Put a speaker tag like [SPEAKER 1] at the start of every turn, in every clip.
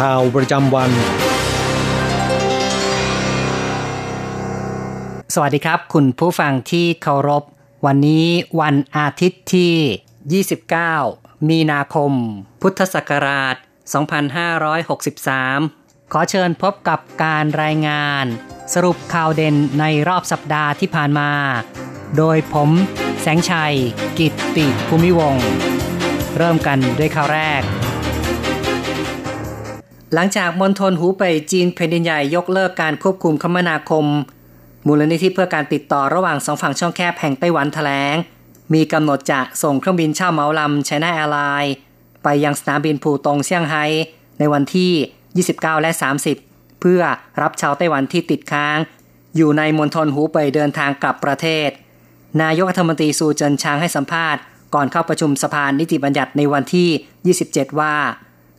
[SPEAKER 1] ข่าวประจำวัน
[SPEAKER 2] สวัสดีครับ คุณผู้ฟังที่เคารพ วันนี้วันอาทิตย์ที่ 29 มีนาคม พุทธศักราช 2563 ขอเชิญพบกับการรายงาน สรุปข่าวเด่นในรอบสัปดาห์ที่ผ่านมา โดยผมแสงชัย กิตติภูมิวง เริ่มกันด้วยข่าวแรก หลังจากมณฑลหูไปยจีนแผ่นดินใหญ่ยกเลิกการควบคุมคมนาคม มูลนิธิเพื่อการติดต่อระหว่างสองฝั่งช่องแคบแห่งไต้หวันแถลง มีกำหนดจะส่งเครื่องบินเช่าเหมาลำไชน่าแอร์ไลน์ไปยังสนามบินผู่ตงเซี่ยงไฮ้ในวันที่ 29 และ 30 เพื่อรับชาวไต้หวันที่ติดค้าง อยู่ในมณฑลหูไปยเดินทางกลับประเทศ นายกรัฐมนตรีซูเจินชางให้สัมภาษณ์ ก่อนเข้าประชุมสภานิติบัญญัติในวันที่ 27 ว่า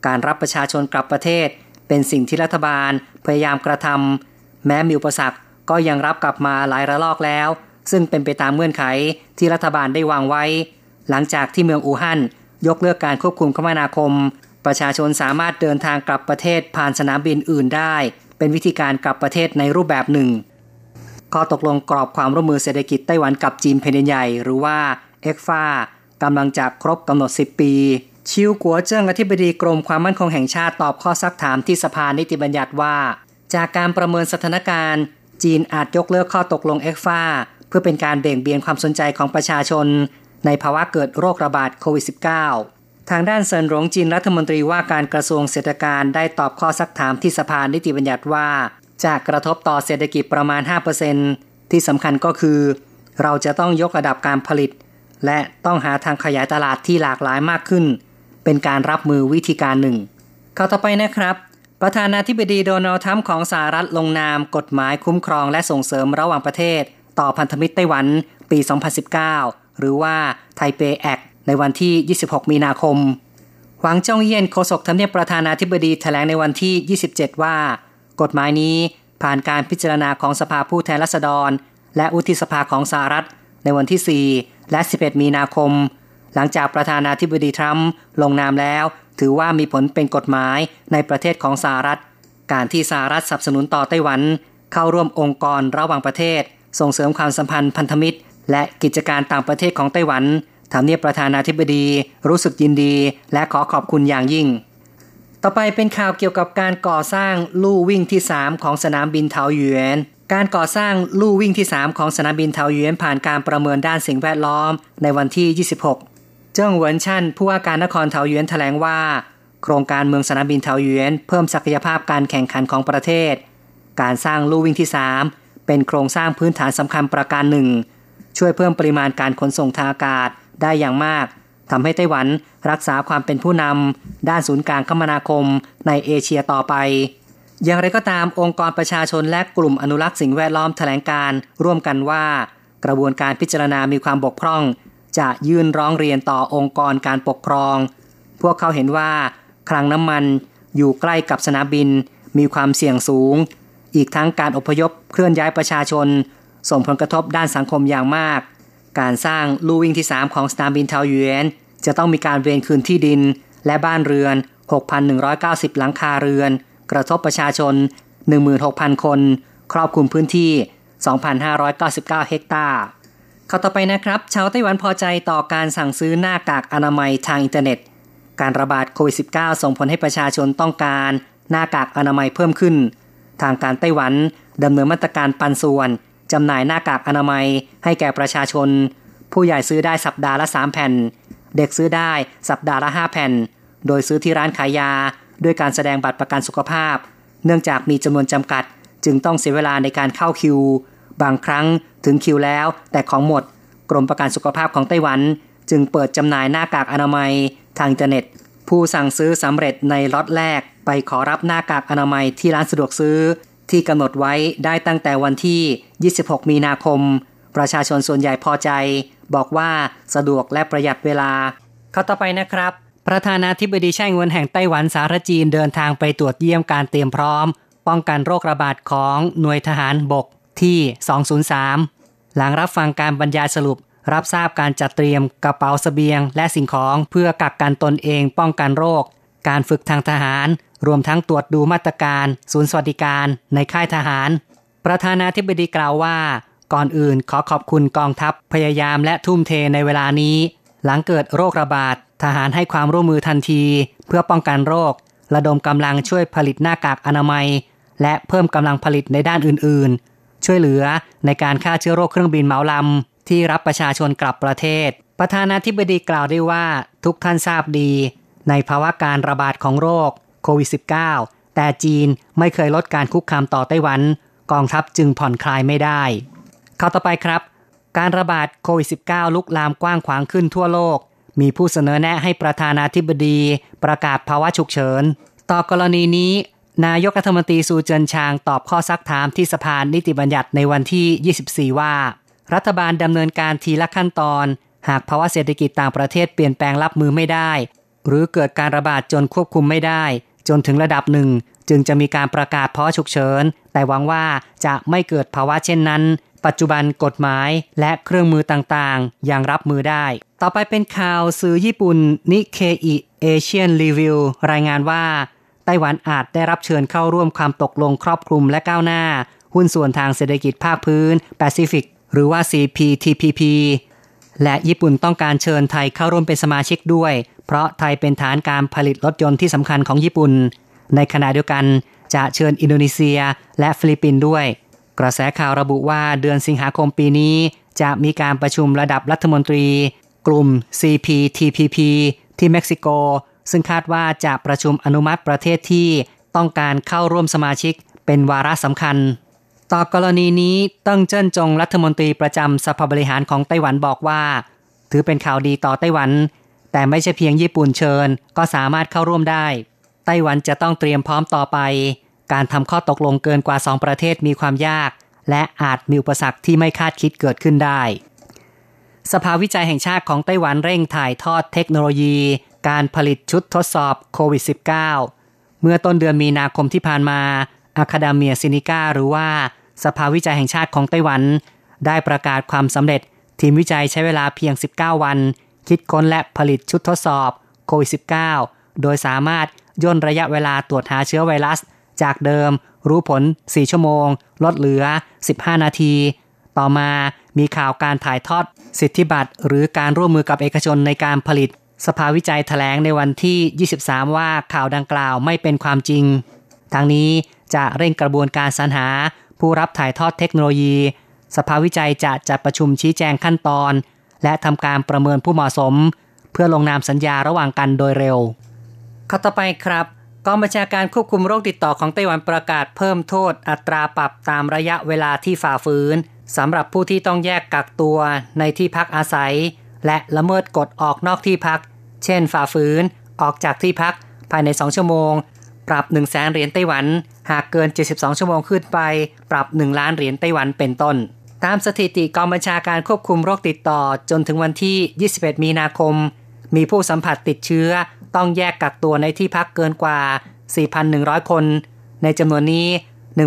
[SPEAKER 2] การรับประชาชนกลับประเทศ เป็นสิ่งที่รัฐบาล พยายามกระทำแม้มีอุปสรรคก็ยังรับกลับมาหลายระลอกแล้ว ซึ่งเป็นไปตามเงื่อนไขที่รัฐบาลได้วางไว้ หลังจากที่เมืองอู่ฮั่นยกเลิกการควบคุมคมนาคม ประชาชนสามารถเดินทางกลับประเทศผ่านสนามบินอื่นได้ เป็นวิธีการกลับประเทศในรูปแบบหนึ่งข้อตกลงกรอบความร่วมมือเศรษฐกิจไต้หวันกับจีนแผ่นดินใหญ่ หรือว่าเอ็กฟากำลังจะครบกำหนด 10 ปี ชิวกัวเจิ้งอธิบดีกรมความมั่นคงแห่งชาติตอบข้อซักถามที่สภานิติบัญญัติว่า จากการประเมินสถานการณ์ จีนอาจยกเลิกข้อตกลงเอ็กฟาเพื่อเป็นการเบี่ยงเบียนความสนใจของประชาชน ในภาวะเกิดโรคระบาดโควิด -19 ทางด้านเซินหลงจีนรัฐมนตรีว่าการกระทรวงเศรษฐการได้ตอบข้อซักถามที่สภานิติบัญญัติว่าจากกระทบต่อเศรษฐกิจประมาณ 5%ที่สำคัญก็คือ เราจะต้องยกระดับการผลิต และต้องหาทางขยายตลาดที่หลากหลายมากขึ้น เป็นการรับมือวิธีการหนึ่งข่าวต่อไปนะครับ ประธานาธิบดีโดนัลด์ทรัมป์ของสหรัฐลงนามกฎหมายคุ้มครองและส่งเสริมระหว่างประเทศ ต่อพันธมิตรไต้หวันปี 2019 หรือว่าไทเปแอคในวันที่ 26 มีนาคม หวังจงเยียนโฆษกทำเนียบประธานาธิบดีแถลงในวันที่ 27 ว่า กฎหมายนี้ผ่านการพิจารณาของสภาผู้แทนราษฎร และอุทิสภาของสหรัฐในวันที่ 4 และ 11 มีนาคม หลังจากประธานาธิบดีทรัมป์ลงนามแล้ว ถือว่ามีผลเป็นกฎหมายในประเทศของสหรัฐ การที่สหรัฐสนับสนุนต่อไต้หวัน เข้าร่วมองค์กรระหว่างประเทศ ส่งเสริมความสัมพันธ์พันธมิตร และกิจการต่างประเทศของไต้หวันทำเนียบประธานาธิบดีรู้สึกยินดี และขอขอบคุณอย่างยิ่ง ต่อไปเป็นข่าวเกี่ยวกับการก่อสร้างลู่วิ่งที่ 3 ของสนามบินเทาหยวนการก่อสร้างลู่วิ่งที่ 3 ของสนามบินเทาหยวนผ่านการประเมินด้านสิ่งแวดล้อม ในวันที่ 26 เจิ้งเหวินชั่นผู้ว่าการนครเทาหยวนแถลงว่า โครงการเมืองสนามบินเทาหยวนเพิ่มศักยภาพการแข่งขันของประเทศ การสร้างลู่วิ่งที่ 3 เป็นโครงสร้างพื้นฐานสำคัญประการหนึ่ง ช่วยเพิ่มปริมาณการขนส่งทางอากาศได้อย่างมากทำให้ไต้หวันรักษาความเป็นผู้นำด้านศูนย์กลางคมนาคมในเอเชียต่อไป อย่างไรก็ตามองค์กรประชาชนและกลุ่มอนุรักษ์สิ่งแวดล้อมแถลงการร่วมกันว่า กระบวนการพิจารณามีความบกพร่อง จะยื่นร้องเรียนต่อองค์กรการปกครอง พวกเขาเห็นว่าคลังน้ำมันอยู่ใกล้กับสนามบินมีความเสี่ยงสูง อีกทั้งการอพยพเคลื่อนย้ายประชาชน ส่งผลกระทบด้านสังคมอย่างมาก การสร้างลู่วิ่งที่ 3 ของสนามบินเทาหยวนจะต้องมีการเวนคืนที่ดินและบ้านเรือน 6,190 หลังคาเรือน กระทบประชาชน 16,000 คน ครอบคลุมพื้นที่ 2,599 เฮกตาร์ ข้าต่อไปนะครับชาวไต้หวันพอใจต่อการสั่งซื้อหน้ากากอนามัยทางอินเทอร์เน็ต การระบาดโควิด -19 ส่งผลให้ประชาชนต้องการหน้ากากอนามัยเพิ่มขึ้น ทางการไต้หวันดำเนินมาตรการปันส่วนจำหน่ายหน้ากากอนามัยให้แก่ประชาชน ผู้ใหญ่ซื้อได้สัปดาห์ละ 3 แผ่น เด็กซื้อได้สัปดาห์ละ 5 แผ่น โดยซื้อที่ร้านขายยา ด้วยการแสดงบัตรประกันสุขภาพ เนื่องจากมีจำนวนจำกัด จึงต้องเสียเวลาในการเข้าคิว บางครั้งถึงคิวแล้ว แต่ของหมด กรมประกันสุขภาพของไต้หวัน จึงเปิดจำหน่ายหน้ากากอนามัยทางอินเทอร์เน็ต ผู้สั่งซื้อสำเร็จในล็อตแรก ไปขอรับหน้ากากอนามัยที่ร้านสะดวกซื้อ ที่กำหนดไว้ได้ตั้งแต่วันที่ 26 มีนาคม ประชาชนส่วนใหญ่พอใจ บอกว่าสะดวกและประหยัดเวลา เข้าต่อไปนะครับ ประธานาธิบดีไช่เงวนแห่งไต้หวันสารจีนเดินทางไปตรวจเยี่ยมการเตรียมพร้อม ป้องกันโรคระบาดของหน่วยทหารบก ที่ 203 หลังรับฟังการบรรยายสรุป รับทราบการจัดเตรียมกระเป๋าสเสบียง และสิ่งของเพื่อกักกันตนเองป้องกันโรค การฝึกทางทหาร รวมทั้งตรวจดูมาตรการ ศูนย์สวัสดิการในค่ายทหาร ประธานาธิบดีกล่าวว่า ก่อนอื่นขอขอบคุณกองทัพพยายามและทุ่มเทในเวลานี้ หลังเกิดโรคระบาดทหารให้ความร่วมมือทันที เพื่อป้องกันโรค ระดมกำลังช่วยผลิตหน้ากากอนามัย และเพิ่มกำลังผลิตในด้านอื่นๆ ช่วยเหลือในการฆ่าเชื้อโรคเครื่องบินเหมาลำที่รับประชาชนกลับประเทศ ประธานาธิบดีกล่าวได้ว่าทุกท่านทราบดี ในภาวะการระบาดของโรคโควิด -19 แต่จีนไม่เคยลดการคุกคามต่อไต้หวัน กองทัพจึงผ่อนคลายไม่ได้ข้าวต่อไปครับ การระบาดโควิด -19 ลุกลามกว้างขวางขึ้นทั่วโลก มีผู้เสนอแนะให้ประธานาธิบดี ประกาศภาวะฉุกเฉิน ต่อกรณีนี้ นายกรัฐมนตรีซูเจินชางตอบข้อซักถามที่สภานิติบัญญัติในวันที่ 24 ว่า รัฐบาลดำเนินการทีละขั้นตอน หากภาวะเศรษฐกิจต่างประเทศเปลี่ยนแปลงรับมือไม่ได้ หรือเกิดการระบาดจนควบคุมไม่ได้ จนถึงระดับหนึ่ง จึงจะมีการประกาศภาะฉุกเฉิน แต่หวังว่าจะไม่เกิดภาวะเช่นนั้น ปัจจุบันกฎหมายและเครื่องมือต่างๆ ยังรับมือได้ ต่อไปเป็นข่าวสื่อญี่ปุ่น Nikkei Asian Review รายงานว่า ไต้หวันอาจได้รับเชิญเข้าร่วมความตกลงครอบคลุมและก้าวหน้า หุ้นส่วนทางเศรษฐกิจภาคพื้นแปซิฟิกหรือว่า CPTPP และญี่ปุ่นต้องการเชิญไทยเข้าร่วมเป็นสมาชิกด้วย เพราะไทยเป็นฐานการผลิตรถยนต์ที่สำคัญของญี่ปุ่น ในขณะเดียวกันจะเชิญอินโดนีเซียและฟิลิปปินส์ด้วย กระแสข่าวระบุว่าเดือนสิงหาคมปีนี้ จะมีการประชุมระดับรัฐมนตรี กลุ่ม CPTPP ที่เม็กซิโก ซึ่งคาดว่าจะประชุมอนุมัติประเทศที่ต้องการเข้าร่วมสมาชิกเป็นวาระสำคัญ ต่อกรณีนี้เติ้งเจิ้นจงรัฐมนตรีประจำสภาบริหารของไต้หวันบอกว่า ถือเป็นข่าวดีต่อไต้หวัน แต่ไม่ใช่เพียงญี่ปุ่นเชิญ ก็สามารถเข้าร่วมได้ ไต้หวันจะต้องเตรียมพร้อมต่อไป การทำข้อตกลงเกินกว่าสองประเทศมีความยาก และอาจมีอุปสรรคที่ไม่คาดคิดเกิดขึ้นได้ สภาวิจัยแห่งชาติของไต้หวันเร่งถ่ายทอดเทคโนโลยี การผลิตชุดทดสอบโควิด -19 เมื่อต้นเดือนมีนาคมที่ผ่านมาอะคาเดเมียซินิก้าหรือว่าสภาวิจัยแห่งชาติของไต้หวัน ได้ประกาศความสำเร็จ ทีมวิจัยใช้เวลาเพียง 19 วัน คิดค้นและผลิตชุดทดสอบโควิด -19 โดยสามารถย่นระยะเวลาตรวจหาเชื้อไวรัส จากเดิม รู้ผล 4 ชั่วโมง ลดเหลือ 15 นาที ต่อมามีข่าวการถ่ายทอด สิทธิบัตรหรือการร่วมมือกับเอกชนในการผลิต สภาวิจัยแถลงในวันที่ 23 ว่าข่าวดังกล่าวไม่เป็นความจริงทั้งนี้จะเร่งกระบวนการสรรหา ผู้รับถ่ายทอดเทคโนโลยี สภาวิจัยจะจัดประชุมชี้แจงขั้นตอน และทำการประเมินผู้เหมาะสม เพื่อลงนามสัญญาระหว่างกันโดยเร็วข้อต่อไปครับกองบัญชาการควบคุมโรคติดต่อของไต้หวันประกาศเพิ่มโทษอัตราปรับตามระยะเวลาที่ฝ่าฝืนสำหรับผู้ที่ต้องแยกกักตัวในที่พักอาศัย และละเมิดกฎออกนอกที่พัก เช่น ฝ่าฝืน ออกจากที่พัก ภายใน 2 ชั่วโมง ปรับ 1 0 0 0 0แสนเหรียญไต้หวัน หากเกิน 72 ชั่วโมงขึ้นไป ปรับ 1 ล้านเหรียญไต้หวันเป็นต้น ตามสถิติกองบัญชาการควบคุมโรคติดต่อจนถึงวันที่ 21 มีนาคม มีผู้สัมผัสติดเชื้อ ต้องแยกกักตัวในที่พักเกินกว่า 4,100 คน ในจำนวนนี้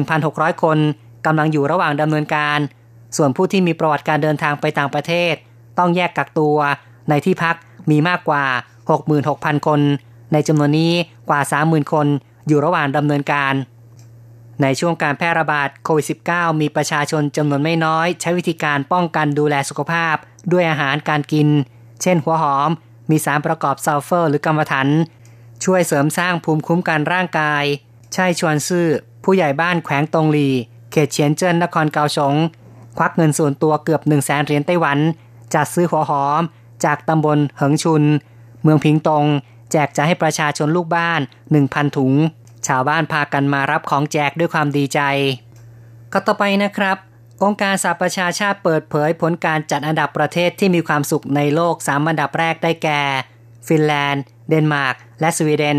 [SPEAKER 2] 1,600 คนกำลังอยู่ระหว่างดำเนินการ ส่วนผู้ที่มีประวัติการเดินทางไปต่างประเทศ ต้องแยกกักตัว ในที่พักมีมากกว่า 66,000 คน ในจำนวนนี้กว่า 30,000 คนอยู่ระหว่างดำเนินการ ในช่วงการแพร่ระบาดโควิด -19 มีประชาชนจำนวนไม่น้อย ใช้วิธีการป้องกันดูแลสุขภาพ ด้วยอาหารการกิน เช่นหัวหอม มีสารประกอบซัลเฟอร์ หรือกรรมฐานช่วยเสริมสร้างภูมิคุ้มกันร่างกาย ใช่ชวนซื่อ ผู้ใหญ่บ้านแขวงตงหลี เขตเฉียนเจิ้นนครเกาสงควักเงินส่วนตัวเกือบ1 0 0 0 0แสนเหรียญไต้หวัน จัดซื้อหัวหอม จากตำบลเหิงชุน เมืองพิงตง แจกจะให้ประชาชนลูกบ้าน 1,000 ถุง ชาวบ้านพากันมารับของแจกด้วยความดีใจ ก็ต่อไปนะครับ องค์การสหประชาชาติเปิดเผยผลการจัดอันดับประเทศที่มีความสุขในโลก 3 อันดับแรกได้แก่ ฟินแลนด์ เดนมาร์ก และสวีเดน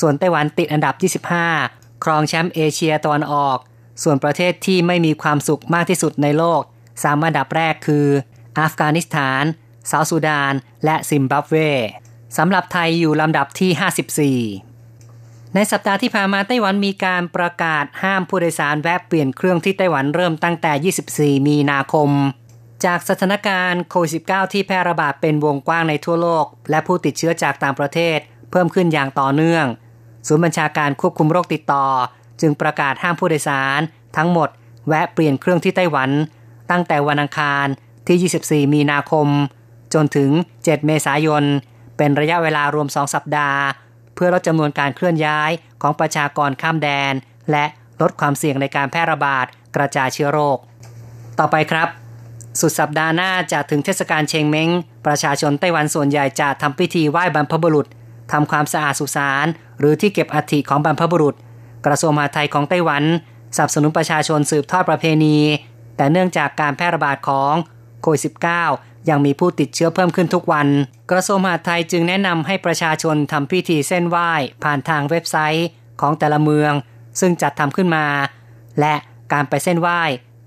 [SPEAKER 2] ส่วนไต้หวันติดอันดับ 25 ครองแชมป์เอเชียตะวันออก ส่วนประเทศที่ไม่มีความสุขมากที่สุดในโลกสามอันดับแรกคือ อัฟกานิสถานเซาท์ซูดาน และซิมบับเวสำหรับไทยอยู่ลำดับที่ 54 ในสัปดาห์ที่ผ่านมาไต้หวันมีการประกาศห้ามผู้โดยสารแวะเปลี่ยนเครื่องที่ไต้หวันเริ่มตั้งแต่ 24 มีนาคม จากสถานการณ์โควิด -19 ที่แพร่ระบาดเป็นวงกว้างในทั่วโลก และผู้ติดเชื้อจากต่างประเทศ เพิ่มขึ้นอย่างต่อเนื่อง ศูนย์บัญชาการควบคุมโรคติดต่อ จึงประกาศห้ามผู้โดยสาร ทั้งหมดแวะเปลี่ยนเครื่องที่ไต้หวัน ตั้งแต่วันอังคาร ที่ 24 มีนาคม จนถึง 7 เมษายน เป็นระยะเวลารวม 2 สัปดาห์ เพื่อลดจำนวนการเคลื่อนย้ายของประชากรข้ามแดน และลดความเสี่ยงในการแพร่ระบาดกระจายเชื้อโรค ต่อไปครับ สุดสัปดาห์หน้าจะถึงเทศกาลเชงเม้ง ประชาชนไต้หวันส่วนใหญ่จะทำพิธีไหว้บรรพบุรุษทำความสะอาดสุสานหรือที่เก็บอัฐิของบรรพบุรุษ กระทรวงมหาดไทยของไต้หวันสนับสนุนประชาชนสืบทอดประเพณี แต่เนื่องจากการแพร่ระบาดของ โควิด -19 ยังมีผู้ติดเชื้อเพิ่มขึ้นทุกวัน กระทรวงมหาดไทยจึงแนะนำให้ประชาชนทำพิธีเส้นไหว้ผ่านทางเว็บไซต์ของแต่ละเมือง ซึ่งจัดทำขึ้นมา และการไปเส้นไหว้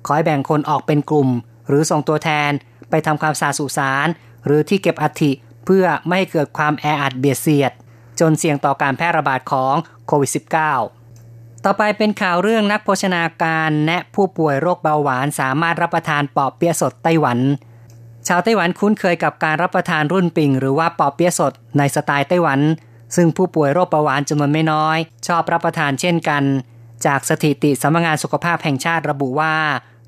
[SPEAKER 2] ขอให้แบ่งคนออกเป็นกลุ่ม หรือส่งตัวแทนไปทำความสะอาดสุสานหรือที่เก็บอัฐิเพื่อไม่ให้เกิดความแออัดเบียดเสียด จนเสี่ยงต่อการแพร่ระบาดของโควิด -19 ต่อไปเป็นข่าวเรื่องนักโภชนาการแนะผู้ป่วยโรคเบาหวานสามารถรับประทานปอบเปี๊ยะสดไต้หวัน ชาวไต้หวันคุ้นเคยกับการรับประทานรุ่นปิ่ง หรือว่าปอบเปี๊ยะสดในสไตล์ไต้หวัน ซึ่งผู้ป่วยโรคเบาหวานจำนวนไม่น้อย ชอบรับประทานเช่นกัน จากสถิติสำนักงานสุขภาพแห่งชาติระบุว่า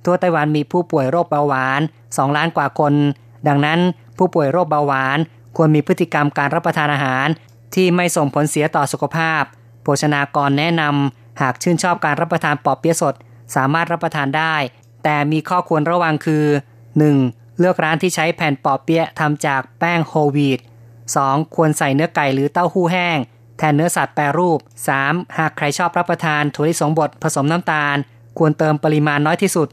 [SPEAKER 2] ทั่วไต้หวันมีผู้ป่วยโรคเบาหวาน 2 ล้านกว่าคน ดังนั้นผู้ป่วยโรคเบาหวาน ควรมีพฤติกรรมการรับประทานอาหาร ที่ไม่ส่งผลเสียต่อสุขภาพโภชนากรแนะนำ หากชื่นชอบการรับประทานปอเปี๊ยะสด สามารถรับประทานได้ แต่มีข้อควรระวังคือ 1. เลือกร้านที่ใช้แผ่นปอเปี๊ยะทำจากแป้งโฮลวีต 2. ควรใส่เนื้อไก่หรือเต้าหู้แห้ง แทนเนื้อสัตว์แปรรูป 3. หากใครชอบรับประทานถั่วลิสงบดผสมน้ำตาล ควรเติมปริมาณน้อยที่สุด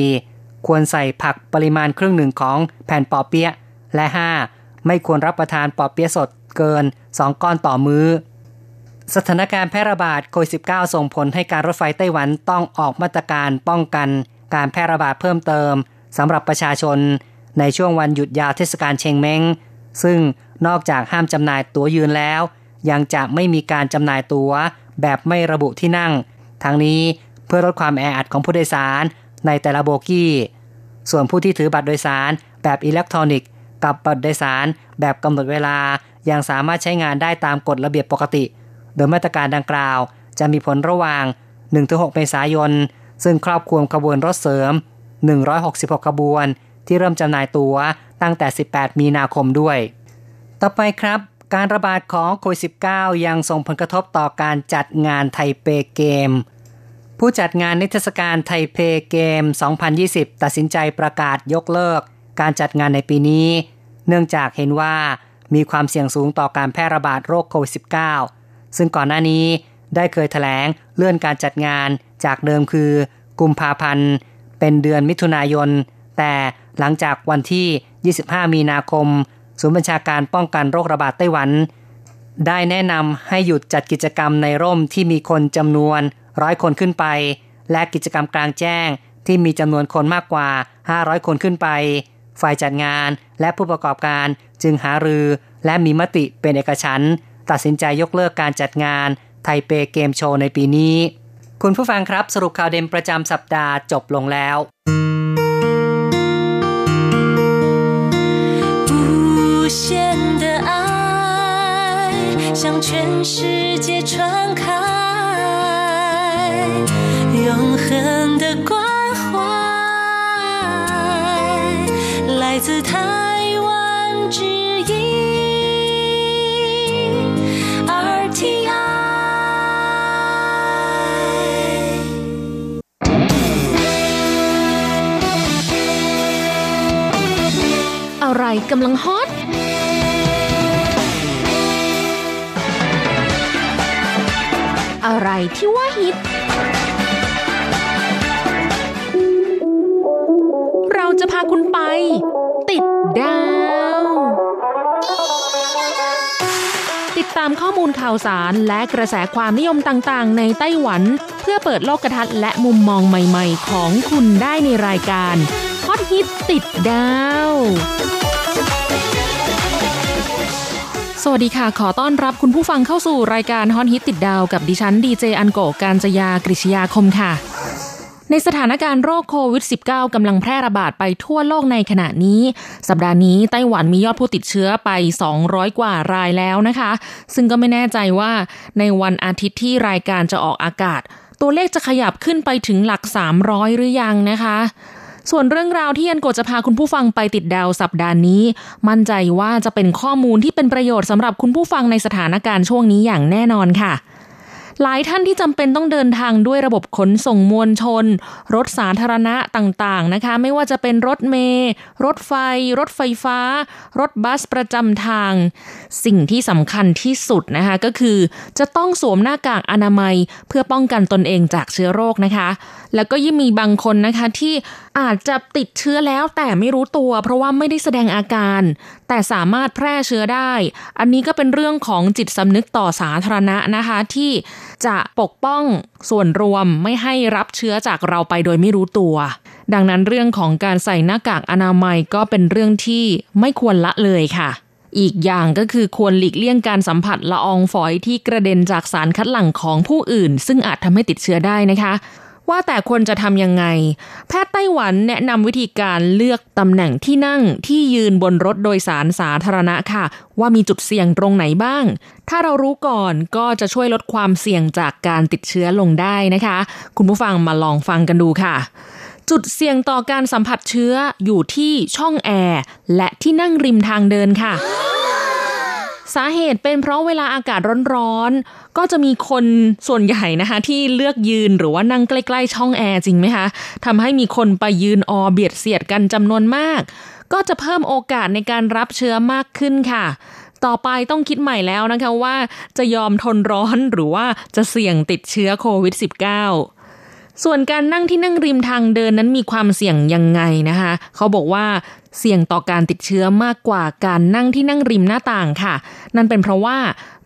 [SPEAKER 2] 4. ควรใส่ผักปริมาณครึ่งหนึ่งของแผ่นปอเปี๊ยะ และ 5. ไม่ควรรับประทานปอเปี๊ยะสดเกิน 2 ก้อนต่อมือ้อ สถานการณ์แพร่ระบาดโควิด -19 ส่งผลให้การรถไฟไต้หวันต้องออกมาตรการป้องกัน การแพร่ระบาดเพิ่มเติมสำหรับประชาชน ในช่วงวันหยุดยาวเทศกาลเชงเม้ง ซึ่งนอกจากห้ามจำหน่ายตั๋วยืนแล้ว ยังจะไม่มีการจำหน่ายตั๋วแบบไม่ระบุที่นั่ง ทั้งนี้เพื่อลดความแออัดของผู้โดยสารในแต่ละโบกี้ ส่วนผู้ที่ถือบัตรโดยสารแบบอิเล็กทรอนิกส์ กับบัตรโดยสารแบบกำหนดเวลายังสามารถใช้งานได้ตามกฎระเบียบปกติ ดยมาตรการดังกล่าว จะมีผลระหว่าง 1-6 เมษายน ซึ่งครอบคลุมขบวนรถเสริม 166 ขบวน ที่เริ่มจำหน่ายตั๋วตั้งแต่ 18 มีนาคมด้วย ต่อไปครับ การระบาดของโควิด -19 ยังส่งผลกระทบต่อการจัดงานไทเปเกม ผู้จัดงานนิทรรศการไทเปเกม 2020 ตัดสินใจประกาศยกเลิก การจัดงานในปีนี้ เนื่องจากเห็นว่ามีความเสี่ยงสูงต่อการแพร่ระบาดโรคโควิด -19 ซึ่งก่อนหน้านี้ได้เคยถแถลงเลื่อนการจัดงานจากเดิมคือ กุมภาพันธ์ เป็นเดือนมิถุนายน แต่หลังจากวันที่ 25 มีนาคมศูนย์บัญชาการป้องกันโรคระบาดไต้หวัน ได้แนะนำให้หยุดจัดกิจกรรมในร่มที่มีคนจำนวนร้อยคนขึ้นไป และกิจกรรมกลางแจ้งที่มีจำนวนคนมากกว่า 500 คนขึ้นไป ฝ่ายจัดงานและผู้ประกอบการจึงหารือและมีมติเป็นเอกฉันท์ ตัดสินใจยกเลิกการจัดงานไทเปเกมโชว์ในปีนี้ คุณผู้ฟังครับสรุปข่าวเด่นประจำสัปดาห์จบลงแล้ว
[SPEAKER 3] 无限的爱向全世界传开，永恒的关怀来自台
[SPEAKER 4] อะไรกำลังฮอตอะไรที่ว่าฮิต เราจะพาคุณไป ติดดาว ติดตามข้อมูลข่าวสารและกระแสความนิยมต่างๆ ในไต้หวัน เพื่อเปิดโลกทัศน์และมุมมองใหม่ ๆ ของคุณได้ในรายการฮอตฮิตติดดาว สวัสดีค่ะ ขอต้อนรับคุณผู้ฟังเข้าสู่รายการฮอตฮิตติดดาวกับดิฉันดีเจอันโกการจยากริชยาคมค่ะ ในสถานการณ์โรคโควิด -19 กำลังแพร่ระบาดไปทั่วโลกในขณะนี้ สัปดาห์นี้ไต้หวันมียอดผู้ติดเชื้อไป 200 กว่ารายแล้วนะคะ ซึ่งก็ไม่แน่ใจว่าในวันอาทิตย์ที่รายการจะออกอากาศ ตัวเลขจะขยับขึ้นไปถึงหลัก 300 หรือยังนะคะ ส่วนเรื่องราวที่ยันโกจะพาคุณผู้ฟังไปติดดาวสัปดาห์นี้ มั่นใจว่าจะเป็นข้อมูลที่เป็นประโยชน์สำหรับคุณผู้ฟังในสถานการณ์ช่วงนี้อย่างแน่นอนค่ะหลายท่านที่จำเป็นต้องเดินทางด้วยระบบขนส่งมวลชน รถสาธารณะต่างๆนะคะ ไม่ว่าจะเป็นรถเมล์รถไฟ รถไฟฟ้า รถบัสประจำทาง สิ่งที่สำคัญที่สุดนะคะก็คือ จะต้องสวมหน้ากากอนามัยเพื่อป้องกันตนเองจากเชื้อโรคนะคะ แล้วก็ยิ่งมีบางคนนะคะที่อาจจะติดเชื้อแล้วแต่ไม่รู้ตัว เพราะว่าไม่ได้แสดงอาการ แต่สามารถแพร่เชื้อได้ อันนี้ก็เป็นเรื่องของจิตสำนึกต่อสาธารณะนะคะที่จะปกป้องส่วนรวมไม่ให้รับเชื้อจากเราไปโดยไม่รู้ตัว ดังนั้นเรื่องของการใส่หน้ากากอนามัยก็เป็นเรื่องที่ไม่ควรละเลยค่ะอีกอย่างก็คือควรหลีกเลี่ยงการสัมผัสละอองฝอยที่กระเด็นจากสารคัดหลั่งของผู้อื่น ซึ่งอาจทำให้ติดเชื้อได้นะคะ ว่าแต่ควรจะทำยังไง แพทย์ไต้หวันแนะนำวิธีการเลือกตำแหน่งที่นั่งที่ยืนบนรถโดยสารสาธารณะค่ะ ว่ามีจุดเสี่ยงตรงไหนบ้าง ถ้าเรารู้ก่อนก็จะช่วยลดความเสี่ยงจากการติดเชื้อลงได้นะคะ คุณผู้ฟังมาลองฟังกันดูค่ะจุดเสี่ยงต่อการสัมผัสเชื้ออยู่ที่ช่องแอร์และที่นั่งริมทางเดินค่ะ สาเหตุเป็นเพราะเวลาอากาศร้อนๆ ก็จะมีคนส่วนใหญ่นะคะ ที่เลือกยืนหรือว่านั่งใกล้ๆช่องแอร์จริงไหมคะทำให้มีคนไปยืนออเบียดเสียดกันจำนวนมาก ก็จะเพิ่มโอกาสในการรับเชื้อมากขึ้นค่ะต่อไปต้องคิดใหม่แล้วนะคะว่าจะยอมทนร้อนหรือว่าจะเสี่ยงติดเชื้อโควิด -19 ส่วนการนั่งที่นั่งริมทางเดินนั้นมีความเสี่ยงยังไงนะคะ เขาบอกว่าเสี่ยงต่อการติดเชื้อมากกว่าการนั่งที่นั่งริมหน้าต่างค่ะ นั่นเป็นเพราะว่า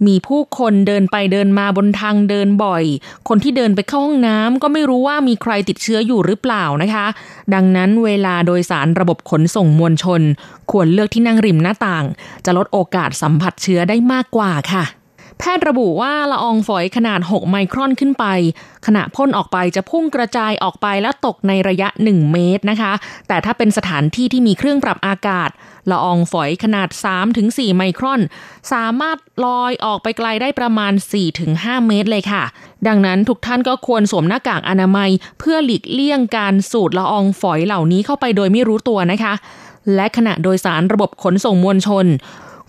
[SPEAKER 4] มีผู้คนเดินไปเดินมาบนทางเดินบ่อย คนที่เดินไปเข้าห้องน้ำก็ไม่รู้ว่ามีใครติดเชื้ออยู่หรือเปล่านะคะ ดังนั้นเวลาโดยสารระบบขนส่งมวลชน ควรเลือกที่นั่งริมหน้าต่าง จะลดโอกาสสัมผัสเชื้อได้มากกว่าค่ะ แพทย์ระบุว่าละอองฝอยขนาด 6 ไมครอนขึ้นไป ขณะพ่นออกไปจะพุ่งกระจายออกไปและตกในระยะ 1 เมตรนะคะ แต่ถ้าเป็นสถานที่ที่มีเครื่องปรับอากาศ ละอองฝอยขนาด 3-4 ไมครอน สามารถลอยออกไปไกลได้ประมาณ 4-5 เมตรเลยค่ะ ดังนั้นทุกท่านก็ควรสวมหน้ากากอนามัย เพื่อหลีกเลี่ยงการสูดละอองฝอยเหล่านี้เข้าไปโดยไม่รู้ตัวนะคะและขณะโดยสารระบบขนส่งมวลชน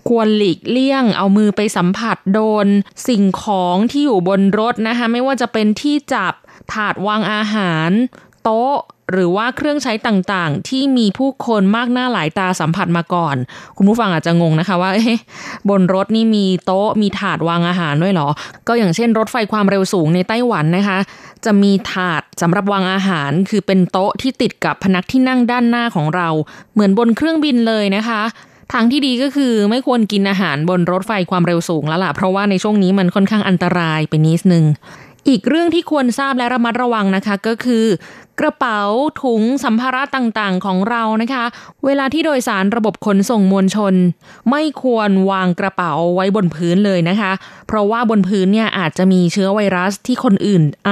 [SPEAKER 4] ควรหลีกเลี่ยง เอามือไปสัมผัสโดน สิ่งของที่อยู่บนรถนะคะ ไม่ว่าจะเป็นที่จับถาดวางอาหาร โต๊ะหรือว่าเครื่องใช้ต่างๆ ที่มีผู้คนมากหน้าหลายตาสัมผัสมาก่อน คุณผู้ฟังอาจจะงงนะคะว่าเบนรถนี่มีโต๊ะมีถาดวางอาหารด้วยเหรอ ก็อย่างเช่น รถไฟความเร็วสูงในไต้หวันนะคะ จะมีถาดสำหรับวางอาหาร คือเป็นโต๊ะที่ติดกับพนักที่นั่งด้านหน้าของเรา เหมือนบนเครื่องบินเลยนะคะ ทางที่ดีก็คือไม่ควรกินอาหารบนรถไฟความเร็วสูงแล้วล่ะ เพราะว่าในช่วงนี้มันค่อนข้างอันตรายไปนิดนึง อีกเรื่องที่ควรทราบและระมัดระวังนะคะก็คือ กระเป๋าถุงสัมภาระต่างๆของเรานะคะ เวลาที่โดยสารระบบขนส่งมวลชน ไม่ควรวางกระเป๋าไว้บนพื้นเลยนะคะ เพราะว่าบนพื้นเนี่ยอาจจะมีเชื้อไวรัสที่คนอื่นไอ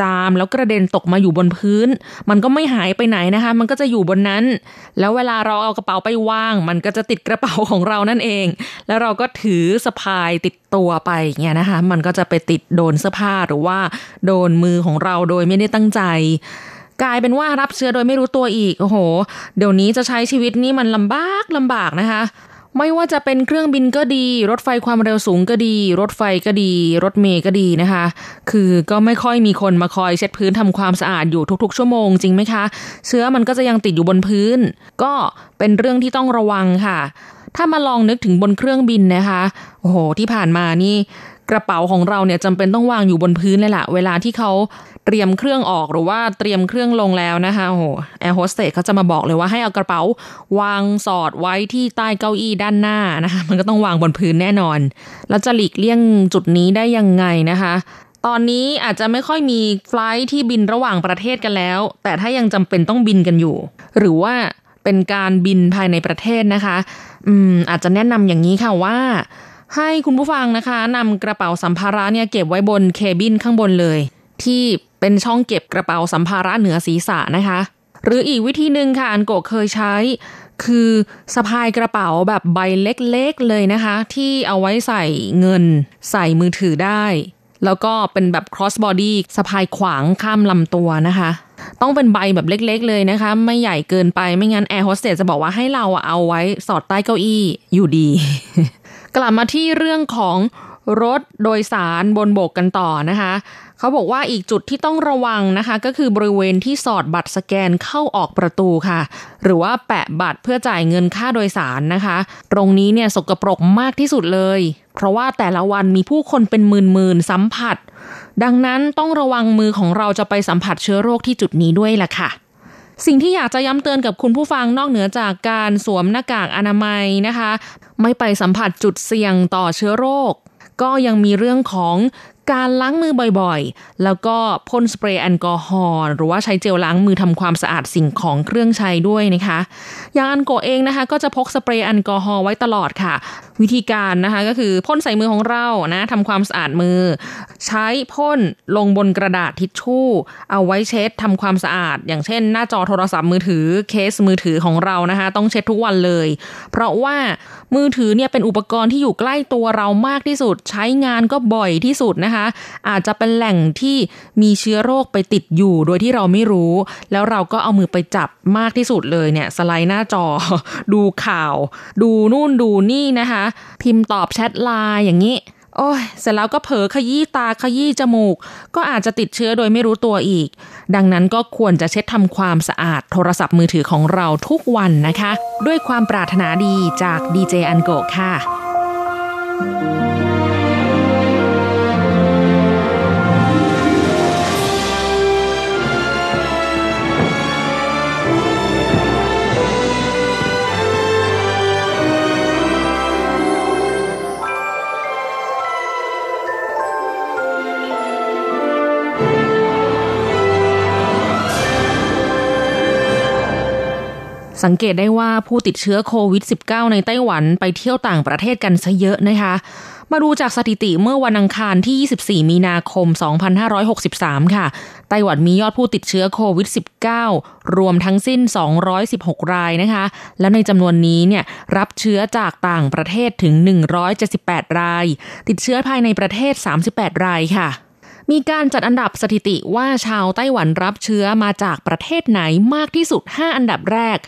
[SPEAKER 4] จามแล้วกระเด็นตกมาอยู่บนพื้น มันก็ไม่หายไปไหนนะคะ มันก็จะอยู่บนนั้น แล้วเวลาเราเอากระเป๋าไปวาง มันก็จะติดกระเป๋าของเรานั่นเอง แล้วเราก็ถือสะพายติดตัวไปเงี้ยนะคะ มันก็จะไปติดโดนเสื้อผ้าหรือว่า โดนมือของเราโดยไม่ได้ตั้งใจ กลายเป็นว่ารับเชื้อโดยไม่รู้ตัวอีก โอ้โห เดี๋ยวนี้จะใช้ชีวิตนี่มันลำบากลำบากนะคะ ไม่ว่าจะเป็นเครื่องบินก็ดี รถไฟความเร็วสูงก็ดี รถไฟก็ดี รถเมย์ก็ดีนะคะ คือก็ไม่ค่อยมีคนมาคอยเช็ดพื้นทำความสะอาดอยู่ทุกๆ ชั่วโมงจริงไหมคะ เชื้อมันก็จะยังติดอยู่บนพื้น ก็เป็นเรื่องที่ต้องระวังค่ะถ้ามาลองนึกถึงบนเครื่องบินนะคะ โอ้โห ที่ผ่านมานี่ กระเป๋าของเราเนี่ยจำเป็นต้องวางอยู่บนพื้นเลยล่ะ เวลาที่เขาเตรียมเครื่องออกหรือว่าเตรียมเครื่องลงแล้วนะคะโอ้โหแอร์โฮสเตสเขาจะมาบอกเลยว่าให้เอากระเป๋าวางสอดไว้ที่ใต้เก้าอี้ด้านหน้านะคะ มันก็ต้องวางบนพื้นแน่นอน แล้วจะหลีกเลี่ยงจุดนี้ได้ยังไงนะคะตอนนี้อาจจะไม่ค่อยมีไฟล์ที่บินระหว่างประเทศกันแล้ว แต่ถ้ายังจำเป็นต้องบินกันอยู่ หรือว่าเป็นการบินภายในประเทศนะคะ อืมอาจจะแนะนำอย่างนี้ค่ะว่า ให้คุณผู้ฟังนะคะนำกระเป๋าสัมภาระเนี่ยเก็บไว้บนเคบินข้างบนเลย ที่เป็นช่องเก็บกระเป๋าสัมภาระเหนือศีรษะนะคะ หรืออีกวิธีหนึ่งค่ะอันโกเคยใช้ คือสะพายกระเป๋าแบบใบเล็กๆเลยนะคะ ที่เอาไว้ใส่เงิน ใส่มือถือได้ แล้วก็เป็นแบบ cross body สะพายขวางข้ามลำตัวนะคะ ต้องเป็นใบแบบเล็กๆเลยนะคะ ไม่ใหญ่เกินไปไม่งั้นแอร์โฮสเตสจะบอกว่าให้เราเอาไว้สอดใต้เก้าอี้อยู่ดี กลับมาที่เรื่องของรถโดยสารบนบกกันต่อนะคะ เขาบอกว่าอีกจุดที่ต้องระวังนะคะ ก็คือบริเวณที่สอดบัตรสแกนเข้าออกประตูค่ะ หรือว่าแปะบัตรเพื่อจ่ายเงินค่าโดยสารนะคะ ตรงนี้เนี่ยสกปรกมากที่สุดเลย เพราะว่าแต่ละวันมีผู้คนเป็นหมื่นๆสัมผัส ดังนั้นต้องระวังมือของเราจะไปสัมผัสเชื้อโรคที่จุดนี้ด้วยล่ะค่ะ สิ่งที่อยากจะย้ำเตือนกับคุณผู้ฟังนอกเหนือจากการสวมหน้ากากอนามัยนะคะ ไม่ไปสัมผัสจุดเสี่ยงต่อเชื้อโรค ก็ยังมีเรื่องของ การล้างมือบ่อยๆ แล้วก็พ่นสเปรย์แอลกอฮอล์หรือว่าใช้เจลล้างมือทำความสะอาดสิ่งของเครื่องใช้ด้วยนะคะ อย่างอันโกเองนะคะ ก็จะพกสเปรย์แอลกอฮอล์ไว้ตลอดค่ะ วิธีการนะคะก็คือพ่นใส่มือของเรานะทำความสะอาดมือ ใช้พ่นลงบนกระดาษทิชชู่ เอาไว้เช็ดทำความสะอาด อย่างเช่น หน้าจอโทรศัพท์มือถือเคสมือถือของเรานะคะ ต้องเช็ดทุกวันเลย เพราะว่า มือถือเนี่ยเป็นอุปกรณ์ที่อยู่ใกล้ตัวเรามากที่สุด ใช้งานก็บ่อยที่สุดนะคะ อาจจะเป็นแหล่งที่มีเชื้อโรคไปติดอยู่ โดยที่เราไม่รู้ แล้วเราก็เอามือไปจับมากที่สุดเลยเนี่ยสไลด์หน้าจอ ดูข่าว ดูนู่นดูนี่นะคะ พิมพ์ตอบแชทไลน์อย่างนี้ โอ้ยเสร็จแล้วก็เผลอขยี้ตาขยี้จมูก ก็อาจจะติดเชื้อโดยไม่รู้ตัวอีก ดังนั้นก็ควรจะเช็ดทำความสะอาดโทรศัพท์มือถือของเราทุกวันนะคะ ด้วยความปรารถนาดีจากดีเจอันโกค่ะ สังเกตได้ว่าผู้ติดเชื้อโควิด -19 ในไต้หวันไปเที่ยวต่างประเทศกันซะเยอะนะคะ มาดูจากสถิติเมื่อวันอังคารที่ 24 มีนาคม 2563 ค่ะ ไต้หวันมียอดผู้ติดเชื้อโควิด -19 รวมทั้งสิ้น 216 รายนะคะ และในจำนวนนี้เนี่ยรับเชื้อจากต่างประเทศถึง 178 ราย ติดเชื้อภายในประเทศ 38 รายค่ะ มีการจัดอันดับสถิติว่าชาวไต้หวันรับเชื้อมาจากประเทศไหนมากที่สุด 5 อันดับแรก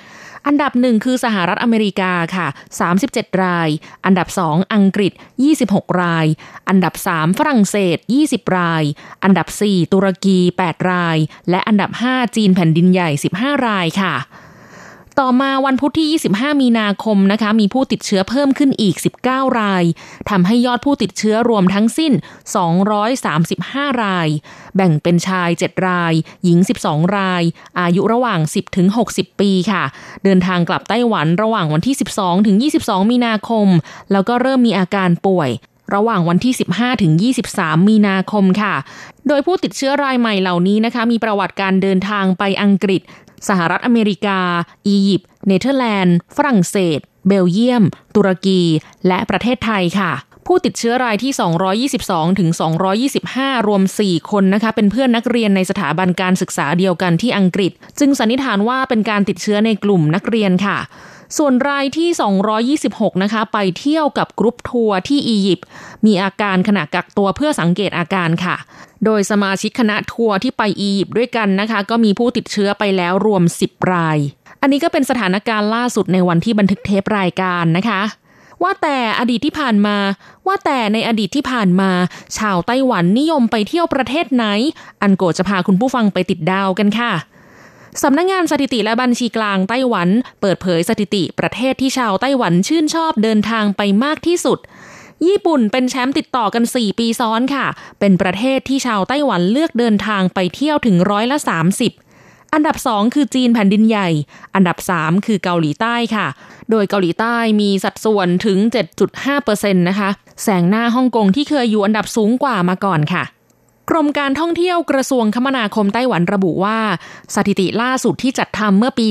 [SPEAKER 4] อันดับหนึ่งคือสหรัฐอเมริกาค่ะ 37 ราย อันดับสองอังกฤษ 26 ราย อันดับ 3 ฝรั่งเศส 20 ราย อันดับ 4 ตุรกี 8 ราย และอันดับ 5 จีนแผ่นดินใหญ่ 15 รายค่ะ ต่อมาวันพุธที่ 25 มีนาคมนะคะ มีผู้ติดเชื้อเพิ่มขึ้นอีก 19 ราย ทำให้ยอดผู้ติดเชื้อรวมทั้งสิ้น 235 ราย แบ่งเป็นชาย 7 ราย หญิง 12 ราย อายุระหว่าง 10 ถึง 60 ปีค่ะ เดินทางกลับไต้หวันระหว่างวันที่ 12 ถึง 22 มีนาคม แล้วก็เริ่มมีอาการป่วยระหว่างวันที่ 15 ถึง 23 มีนาคมค่ะ โดยผู้ติดเชื้อรายใหม่เหล่านี้นะคะ มีประวัติการเดินทางไปอังกฤษ สหรัฐอเมริกา อียิปต์เนเธอร์แลนด์ ฝรั่งเศส เบลเยียม ตุรกี และประเทศไทยค่ะผู้ติดเชื้อรายที่ 222 ถึง 225 รวม 4 คนนะคะ เป็นเพื่อนนักเรียนในสถาบันการศึกษาเดียวกันที่อังกฤษ จึงสันนิษฐานว่าเป็นการติดเชื้อในกลุ่มนักเรียนค่ะ ส่วนรายที่ 226 นะคะ ไปเที่ยวกับกรุ๊ปทัวร์ที่อียิปต์มีอาการขณะกักตัวเพื่อสังเกตอาการค่ะ โดยสมาชิกคณะทัวร์ที่ไปอียิปต์ด้วยกันนะคะ ก็มีผู้ติดเชื้อไปแล้วรวม 10 ราย อันนี้ก็เป็นสถานการณ์ล่าสุดในวันที่บันทึกเทปรายการนะคะ ว่าแต่อดีตที่ผ่านมา ว่าแต่ในอดีตที่ผ่านมา ชาวไต้หวันนิยมไปเที่ยวประเทศไหน อันโกจะพาคุณผู้ฟังไปติดดาวกันค่ะ สำนักงงานสถิติและบัญชีกลางไต้หวัน เปิดเผยสถิติประเทศที่ชาวไต้หวันชื่นชอบเดินทางไปมากที่สุด ญี่ปุ่นเป็นแชมป์ติดต่อกัน 4 ปีซ้อนค่ะ เป็นประเทศที่ชาวไต้หวันเลือกเดินทางไปเที่ยวถึงร้อยละ 30อันดับ 2 คือจีนแผ่นดินใหญ่ อันดับ 3 คือเกาหลีใต้ค่ะ โดยเกาหลีใต้มีสัดส่วนถึง 7.5%นะคะ แสงหน้าฮ่องกงที่เคยอยู่อันดับสูงกว่ามาก่อนค่ะ กรมการท่องเที่ยวกระทรวงคมนาคมไต้หวันระบุว่า สถิติล่าสุดที่จัดทำเมื่อปี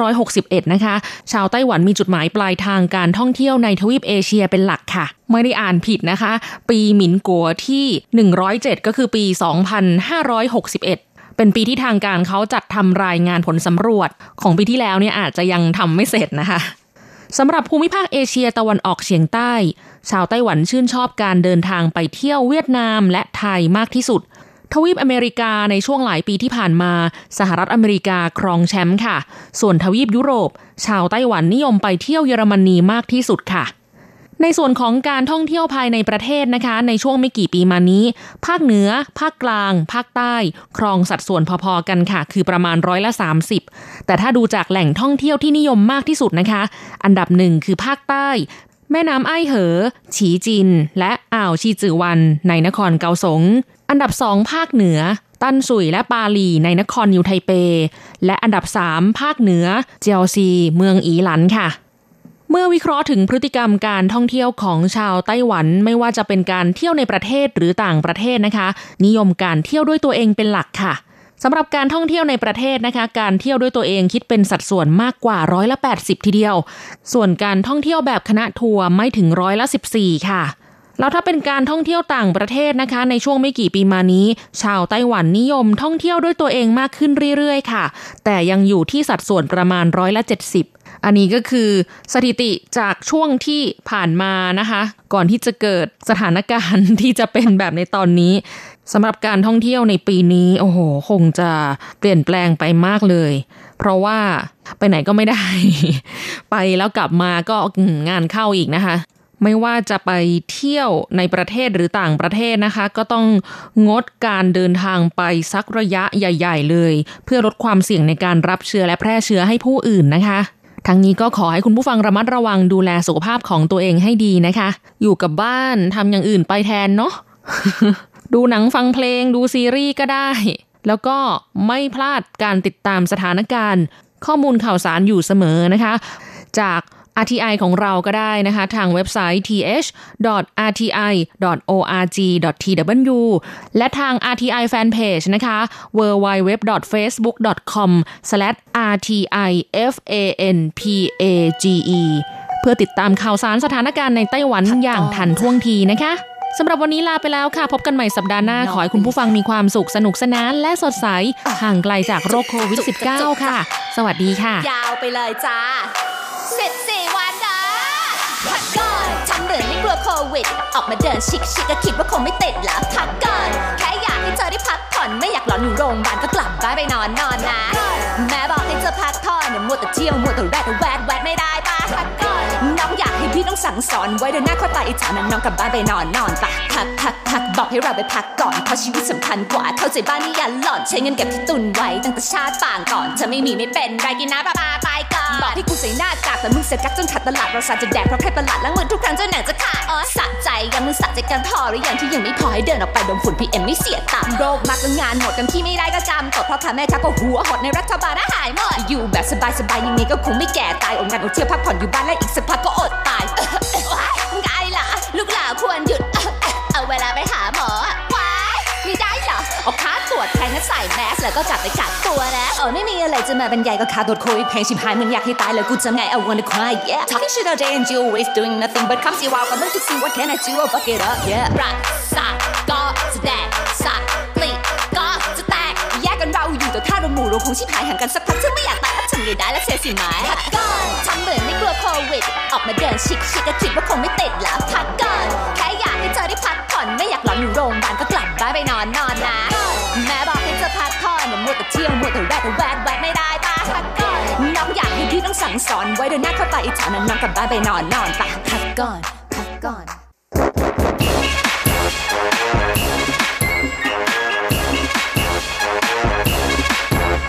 [SPEAKER 4] 2561 นะคะ ชาวไต้หวันมีจุดหมายปลายทางการท่องเที่ยวในทวีปเอเชียเป็นหลักค่ะ ไม่ได้อ่านผิดนะคะ ปีหมินกัวที่ 107 ก็คือปี 2561เป็นปีที่ทางการเขาจัดทำรายงานผลสำรวจ ของปีที่แล้วเนี่ยอาจจะยังทำไม่เสร็จนะคะสำหรับภูมิภาคเอเชียตะวันออกเฉียงใต้ ชาวไต้หวันชื่นชอบการเดินทางไปเที่ยวเวียดนามและไทยมากที่สุด ทวีปอเมริกาในช่วงหลายปีที่ผ่านมา สหรัฐอเมริกาครองแชมป์ค่ะ ส่วนทวีปยุโรป ชาวไต้หวันนิยมไปเที่ยวเยอรมนีมากที่สุดค่ะในส่วนของการท่องเที่ยวภายในประเทศนะคะ ในช่วงไม่กี่ปีมานี้ ภาคเหนือ ภาคกลาง ภาคใต้ ครองสัดส่วนพอๆกันค่ะ คือประมาณร้อยละ 30 แต่ถ้าดูจากแหล่งท่องเที่ยวที่นิยมมากที่สุดนะคะ อันดับหนึ่งคือภาคใต้ แม่น้ำไอ้เหอ ฉีจิน และอ่าวชีจือวันในนครเกาสง อันดับสองภาคเหนือ ตันสุยและปาลีในนครยูไทเป และอันดับสามภาคเหนือ เจียวซี เมืองอีหลันค่ะ เมื่อวิเคราะห์ถึงพฤติกรรมการท่องเที่ยวของชาวไต้หวันไม่ว่าจะเป็นการเที่ยวในประเทศหรือต่างประเทศนะคะ นิยมการเที่ยวด้วยตัวเองเป็นหลักค่ะ สำหรับการท่องเที่ยวในประเทศนะคะ การเที่ยวด้วยตัวเองคิดเป็นสัดส่วนมากกว่าร้อยละ 80 ทีเดียว ส่วนการท่องเที่ยวแบบคณะทัวร์ไม่ถึงร้อยละ 14 ค่ะแล้วถ้าเป็นการท่องเที่ยวต่างประเทศนะคะ ในช่วงไม่กี่ปีมานี้ ชาวไต้หวันนิยมท่องเที่ยวด้วยตัวเองมากขึ้นเรื่อยๆ ค่ะ แต่ยังอยู่ที่สัดส่วนประมาณร้อยละ 70 อันนี้ก็คือสถิติจากช่วงที่ผ่านมานะคะ ก่อนที่จะเกิดสถานการณ์ที่จะเป็นแบบในตอนนี้ สำหรับการท่องเที่ยวในปีนี้โอ้โห คงจะเปลี่ยนแปลงไปมากเลย เพราะว่าไปไหนก็ไม่ได้ ไปแล้วกลับมาก็งานเข้าอีกนะคะ ไม่ว่าจะไปเที่ยวในประเทศหรือต่างประเทศนะคะ ก็ต้องงดการเดินทางไปสักระยะใหญ่ ๆ เลย เพื่อลดความเสี่ยงในการรับเชื้อและแพร่เชื้อให้ผู้อื่นนะคะทั้งนี้ก็ขอให้คุณผู้ฟังระมัดระวังดูแลสุขภาพของตัวเองให้ดีนะคะ อยู่กับบ้านทำอย่างอื่นไปแทนเนาะ ดูหนังฟังเพลงดูซีรีส์ก็ได้ แล้วก็ไม่พลาดการติดตามสถานการณ์ ข้อมูลข่าวสารอยู่เสมอนะคะ จาก RTI ของเราก็ได้นะคะ ทางเว็บไซต์ th.rti.org.tw และทาง RTI Fanpage นะคะ www.facebook.com/rtifan-page เพื่อติดตามข่าวสารสถานการณ์ในไต้หวันอย่างทันท่วงทีนะคะ สำหรับวันนี้ลาไปแล้วค่ะ พบกันใหม่สัปดาห์หน้า ขอให้คุณผู้ฟังมีความสุขสนุกสนานและสดใส ห่างไกลจากโรคโควิด -19 ค่ะ สวัสดีค่ะ
[SPEAKER 3] ยาวไปเลยจ้าเสร็จสี่วันนะพักก่อนทำเหมือนไม่กลัวโควิด ออกมาเดินชิคชิคก็คิดว่าคงไม่ติดแล้วพักก่อนแค่อยากให้เธอได้พักผ่อ นไม่อยากหลอนอยู่โรงพยาบาลก็กลับบ้านไปนอนนอนนะ แม่บอกให้เธอพักผ่อนอย่ามัวแต่เที่ยวมัวแต่แวดแวดแวดไม่ได้ปะน้องอยากให้พี่ต้องสั่งสอนไว้เดินหน้าข้อตาอิจฉานั้นน้องกลับบ้านไปนอนนอนปะพักพักพักบอกให้เราไปพักก่อนเพราะชีวิตสำคัญกว่าเข้าใจบ้านนี่อย่าหลอนใช้เงินเก็บที่ตุนไว้ตั้งแต่ชาติต่างก่อนเธอไม่มีไม่เป็นไรกินน้ำปลาปลาตายก่อนบอกให้กูใส่หน้ากากแต่มึงเสียกักจนขาดตลาดเราสาจะแดกเพราะแค่ประหลาดแล้วเงินทุกครั้งจนหนังจะขาดอ๋อสะใจยังมึงสะใจกันพอหรือยังที่ยังไม่พอให้เดินออกไปดมฝุ่นพีเอ็มไม่เสียตังค์โรคมากงานหมดกันที่ไม่ได้ก็จำตกเพราะพ่อแม่ค้าก็หัวหดในรัฐบาลหายหมดอยู่แบบสบายๆยังไงก็คงไม่แก่ตายอดงานอดเที่ยวพักผ่อนอยู่บ้านและอีกสักพักก็อดตายไงล่ะลูกหลาควรหยุดเอาเวลาไปหาหมอว้ายไม่ได้เหรอเอาค่าตรวจแพงก็ใส่แมสแล้วก็กลับไปกักตัวนะเออไม่มีอะไรจะมาบรรยายก็ค่าตรวจโควิดแพงชิบหายมันอยากให้ตายแล้วกูจะไง I wanna cry yeah talking shit all day and you always doing nothing but come see wow ก็มึงทุกสิ่ง what can I do I'll fuck it up yeah รักสักก็จะแดกสักกาเราหมู่เราคงชิบหายห่างกันสักพักฉันไม่อยากตายถ้าฉันไม่ได้แล้วเสียสิไหมพักก่อนทำเหมือนไม่กลัวโควิด ออกมาเดินชิคชิคก็คิดว่าคงไม่ติดล้วพักก่อนแค่อยากให้เธอได้พักผ่อนไม่อยากหลอนอยู่โรงพยาบาลก็กลับบ้านไปนอนนอนนะ แม่บอกให้เธอพักผ่อนมัวแต่เที่ยวมัวแต่แวดแวดแวดไม่ได้ปะพักก่อนน้องอยากให้พี่ต้องสั่งสอนไว้เดินหน้าเข้าไปอีถอนนั้นนอนกลับบ้านไปนอนนอนปะพักก่อนพักก่อน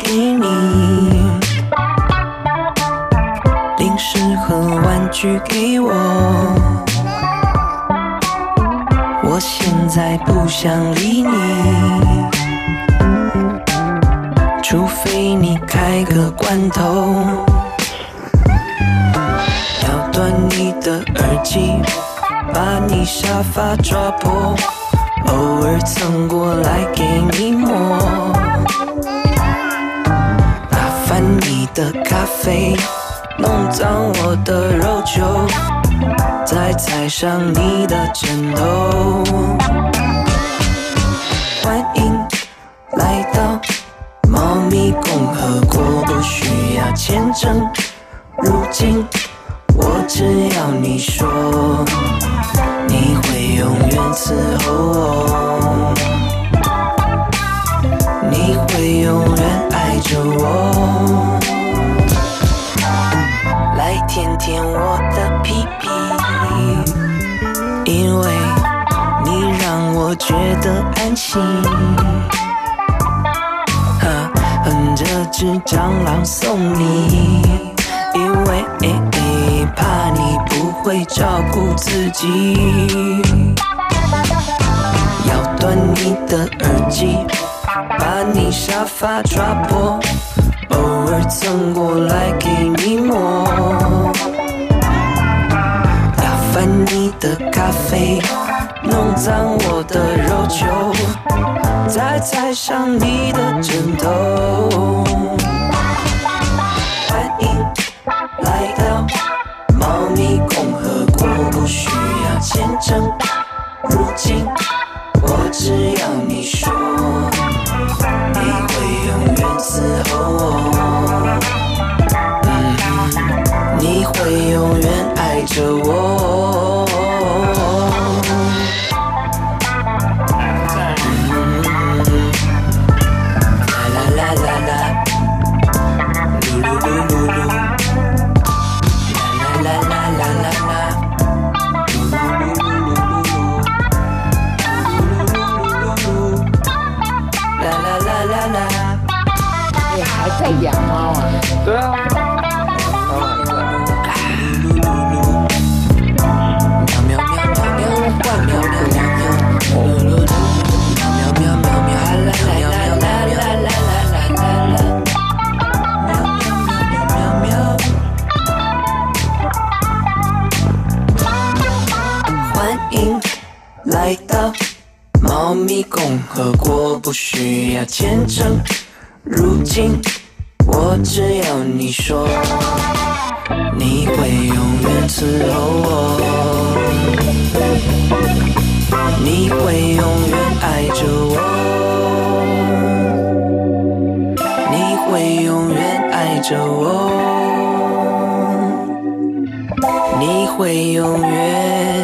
[SPEAKER 5] 给你，零食和玩具给我。我现在不想理你，除非你开个罐头，咬断你的耳机，把你沙发抓破。偶尔蹭过来给你摸，你的咖啡，弄脏我的肉球，再踩上你的枕头。欢迎来到猫咪共和国，不需要签证入境，我只要你说。你会永远伺候我，蟑螂送你，因为。怕你不会照顾自己，咬断你的耳机，把你沙发抓破，偶尔蹭过来给你摸，打翻你的咖啡，弄脏我的肉球，再踩上你的枕头。来到。猫咪共和国不需要签证如今，我只要你说，你会永远伺候我，你会永远爱着我。来到猫咪共和国，不需要签证。如今，我只要你说，你会永远伺候我，你会永远爱着我，你会永远爱着我。你会永远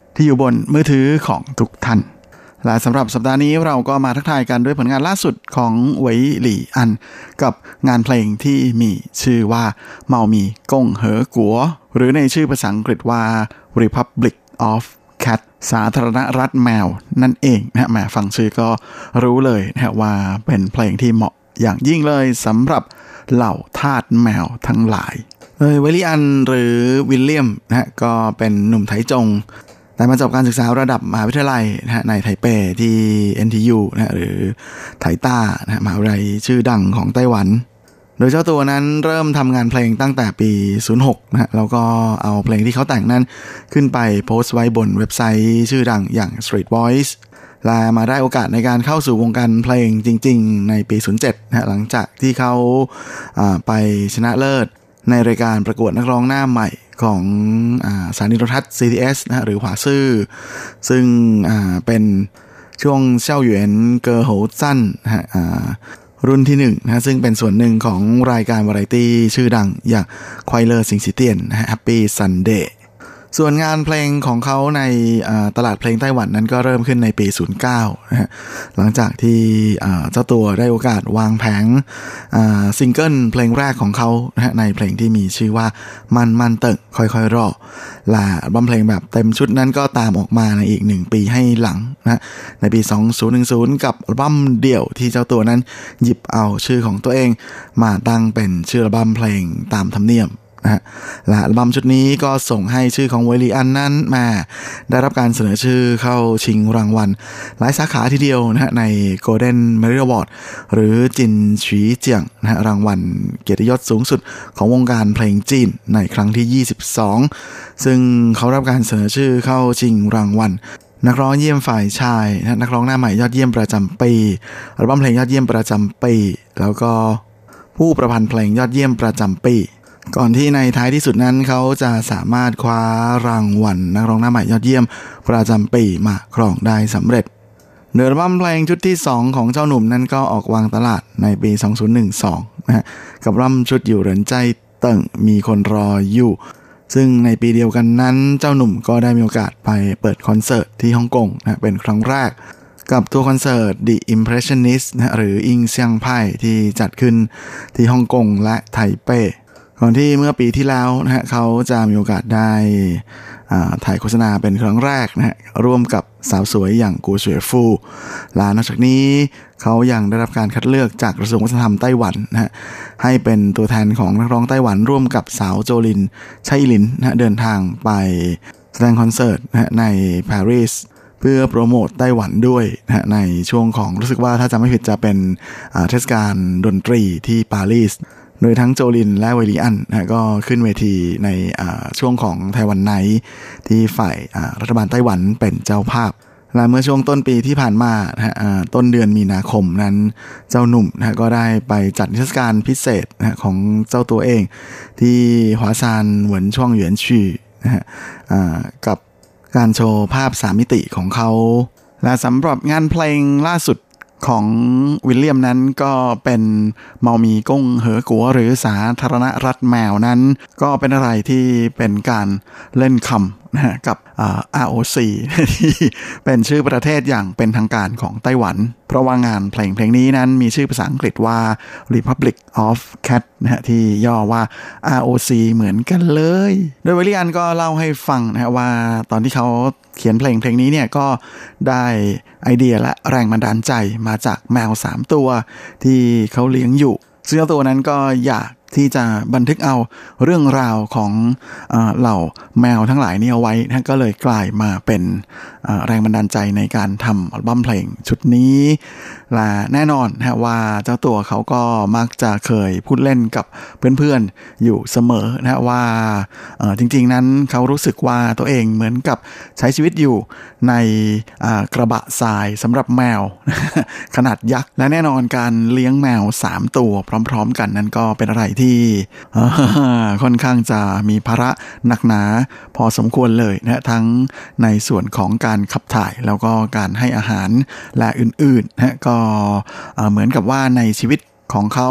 [SPEAKER 6] ที่อยู่บนมือถือของทุกท่าน และสำหรับสัปดาห์นี้เราก็มาทักทายกันด้วยผลงานล่าสุดของเวยหลี่อัน กับงานเพลงที่มีชื่อว่าเมามีกงเหอกัว หรือในชื่อภาษาอังกฤษว่า Republic of Cat สาธารณรัฐแมวนั่นเองนะแหมฟังชื่อก็รู้เลยนะว่าเป็นเพลงที่เหมาะอย่างยิ่งเลยสำหรับเหล่าทาสแมวทั้งหลายเอยเวลี่อันหรือวิลเลียมนะก็เป็นหนุ่มไทจง แต่มาจบการศึกษาระดับมหาวิทยาลัยนะฮะในไทเปที่ NTU นะหรือไทต้านะมหาวิทยาลัยชื่อดังของไต้หวัน โดยเจ้าตัวนั้นเริ่มทำงานเพลงตั้งแต่ปี 06นะฮะแล้วก็เอาเพลงที่เขาแต่งนั้นขึ้นไปโพสต์ไว้บนเว็บไซต์ชื่อดังอย่าง Street Voice และมาได้โอกาสในการเข้าสู่วงการเพลงจริง ๆ ในปี 07นะฮะหลังจากที่เขาไปชนะเลิศในรายการประกวดนักร้องหน้าใหม่ ของอาสถานีโทรทัศน์ CTS นะฮะหรือหวาซื่อ ซึ่งเป็นช่วงเช่าหยวนเกอโหสั้นนะฮะรุ่นที่หนึ่งนะซึ่งเป็นส่วนหนึ่งของรายการวาไรตี้ชื่อดังอย่างควายเลอร์สิงสิเตียนนะฮะ Happy Sunday ส่วนงานเพลงของเขาในตลาดเพลงไต้หวันนั้นก็เริ่มขึ้นในปี 09นะฮะหลังจากที่เจ้าตัวได้โอกาสวางแผงซิงเกิลเพลงแรกของเขานะฮะในเพลงที่มีชื่อว่ามันมันเติ่งค่อยๆรอและบัมเพลงแบบเต็มชุดนั้นก็ตามออกมาในอีกหนึ่งปีให้หลังนะในปี 2010 กับอัลบั้มเดี่ยวที่เจ้าตัวนั้นหยิบเอาชื่อของตัวเองมาตั้งเป็นชื่ออัลบั้มเพลงตามธรรมเนียม นะฮะและอัลบั้มชุดนี้ก็ส่งให้ชื่อของเวลีอันนั้นมาได้รับการเสนอชื่อเข้าชิงรางวัล หลายสาขาทีเดียวนะฮะใน Golden m e r i Award หรือจินฉีเจียงนะฮะรางวัลเกียรติยศสูงสุดของวงการเพลงจีนในครั้งที่ 22 ซึ่งเขารับการเสนอชื่อเข้าชิงรางวัลนักร้องเยี่ยมฝ่ายชายนะนักร้องหน้าใหม่ยอดเยี่ยมประจำปีอัลบั้มเพลงยอดเยี่ยมประจำปี แล้วก็ผู้ประพันธ์เพลงยอดเยี่ยมประจำปี ก่อนที่ในท้ายที่สุดนั้นเขาจะสามารถคว้ารางวัลนักร้องหน้าใหม่ยอดเยี่ยม ประจำปีมาครองได้สำเร็จเนื้อบัมเพลงชุดที่ 2 ของเจ้าหนุ่มนั้นก็ออกวางตลาดในปี 2012นะฮะกับรัมชุดอยู่เหรินใจเติ่งมีคนรออยู่ ซึ่งในปีเดียวกันนั้นเจ้าหนุ่มก็ได้มีโอกาสไปเปิดคอนเสิร์ตที่ฮ่องกงนะเป็นครั้งแรก กับทัวร์คอนเสิร์ต The Impressionist นะหรืออิงเซียงไพ่ที่จัดขึ้นที่ฮ่องกงและไทเป ก่อนที่เมื่อปีที่แล้วนะฮะเขาจะมีโอกาสได้ถ่ายโฆษณาเป็นครั้งแรกนะฮะร่วมกับสาวสวยอย่างกูเสวยฟูและนอกจากนี้เขายังได้รับการคัดเลือกจากกระทรวงวัฒนธรรมไต้หวันนะฮะให้เป็นตัวแทนของนักร้องไต้หวันร่วมกับสาวโจลินชัยลินนะเดินทางไปแสดงคอนเสิร์ตนะในปารีสเพื่อโปรโมทไต้หวันด้วยนะในช่วงของรู้สึกว่าถ้าจำไม่ผิดจะเป็นเทศกาลดนตรีที่ปารีส โดยทั้งโจลินและเวลีอันนะก็ขึ้นเวทีในช่วงของไต้หวันไนท์ที่ฝ่ายรัฐบาลไต้หวันเป็นเจ้าภาพและเมื่อช่วงต้นปีที่ผ่านมานะฮะต้นเดือนมีนาคมนั้น เจ้าหนุ่มนะก็ได้ไปจัดนิทรรศการพิเศษนะของเจ้าตัวเอง ที่หวาซานเหวินช่วงหยวนชีนะฮะกับการโชว์ภาพสามมิติของเขาและสำหรับงานเพลงล่าสุด ของวิลเลียมนั้นก็เป็นเมามีก้งเหอกัวหรือสาธารณรัฐแมวนั้น ก็เป็นอะไรที่เป็นการเล่นคำนะกับ ROC ที่เป็นชื่อประเทศอย่างเป็นทางการของไต้หวัน เพราะว่างานเพลงเพลงนี้นั้นมีชื่อภาษาอังกฤษว่า Republic of Cat นะฮะที่ย่อว่า ROC เหมือนกันเลย โดยวิลเลียนก็เล่าให้ฟังนะว่าตอนที่เขา เขียนเพลงเพลงนี้เนี่ยก็ได้ไอเดียและแรงบันดาลใจมาจากแมว 3 ตัวที่เขาเลี้ยงอยู่ซึ่งตัวนั้นก็อยาก ที่จะบันทึกเอาเรื่องราวของเหล่าแมวทั้งหลายนี้เอาไว้นะก็เลยกลายมาเป็นแรงบันดาลใจในการทำอัลบั้มเพลงชุดนี้และแน่นอนนะว่าเจ้าตัวเขาก็มักจะเคยพูดเล่นกับเพื่อนๆอยู่เสมอนะว่าจริงๆนั้นเขารู้สึกว่าตัวเองเหมือนกับใช้ชีวิตอยู่ในกระบะทรายสำหรับแมว ขนาดยักษ์และแน่นอนการเลี้ยงแมว 3 ตัวพร้อม ๆ กันนั้นก็เป็นอะไรที่ค่อนข้างจะมีภาระหนักหนาพอสมควรเลยนะทั้งในส่วนของการขับถ่ายแล้วก็การให้อาหารและอื่นๆนะก็เหมือนกับว่าในชีวิต ของเขา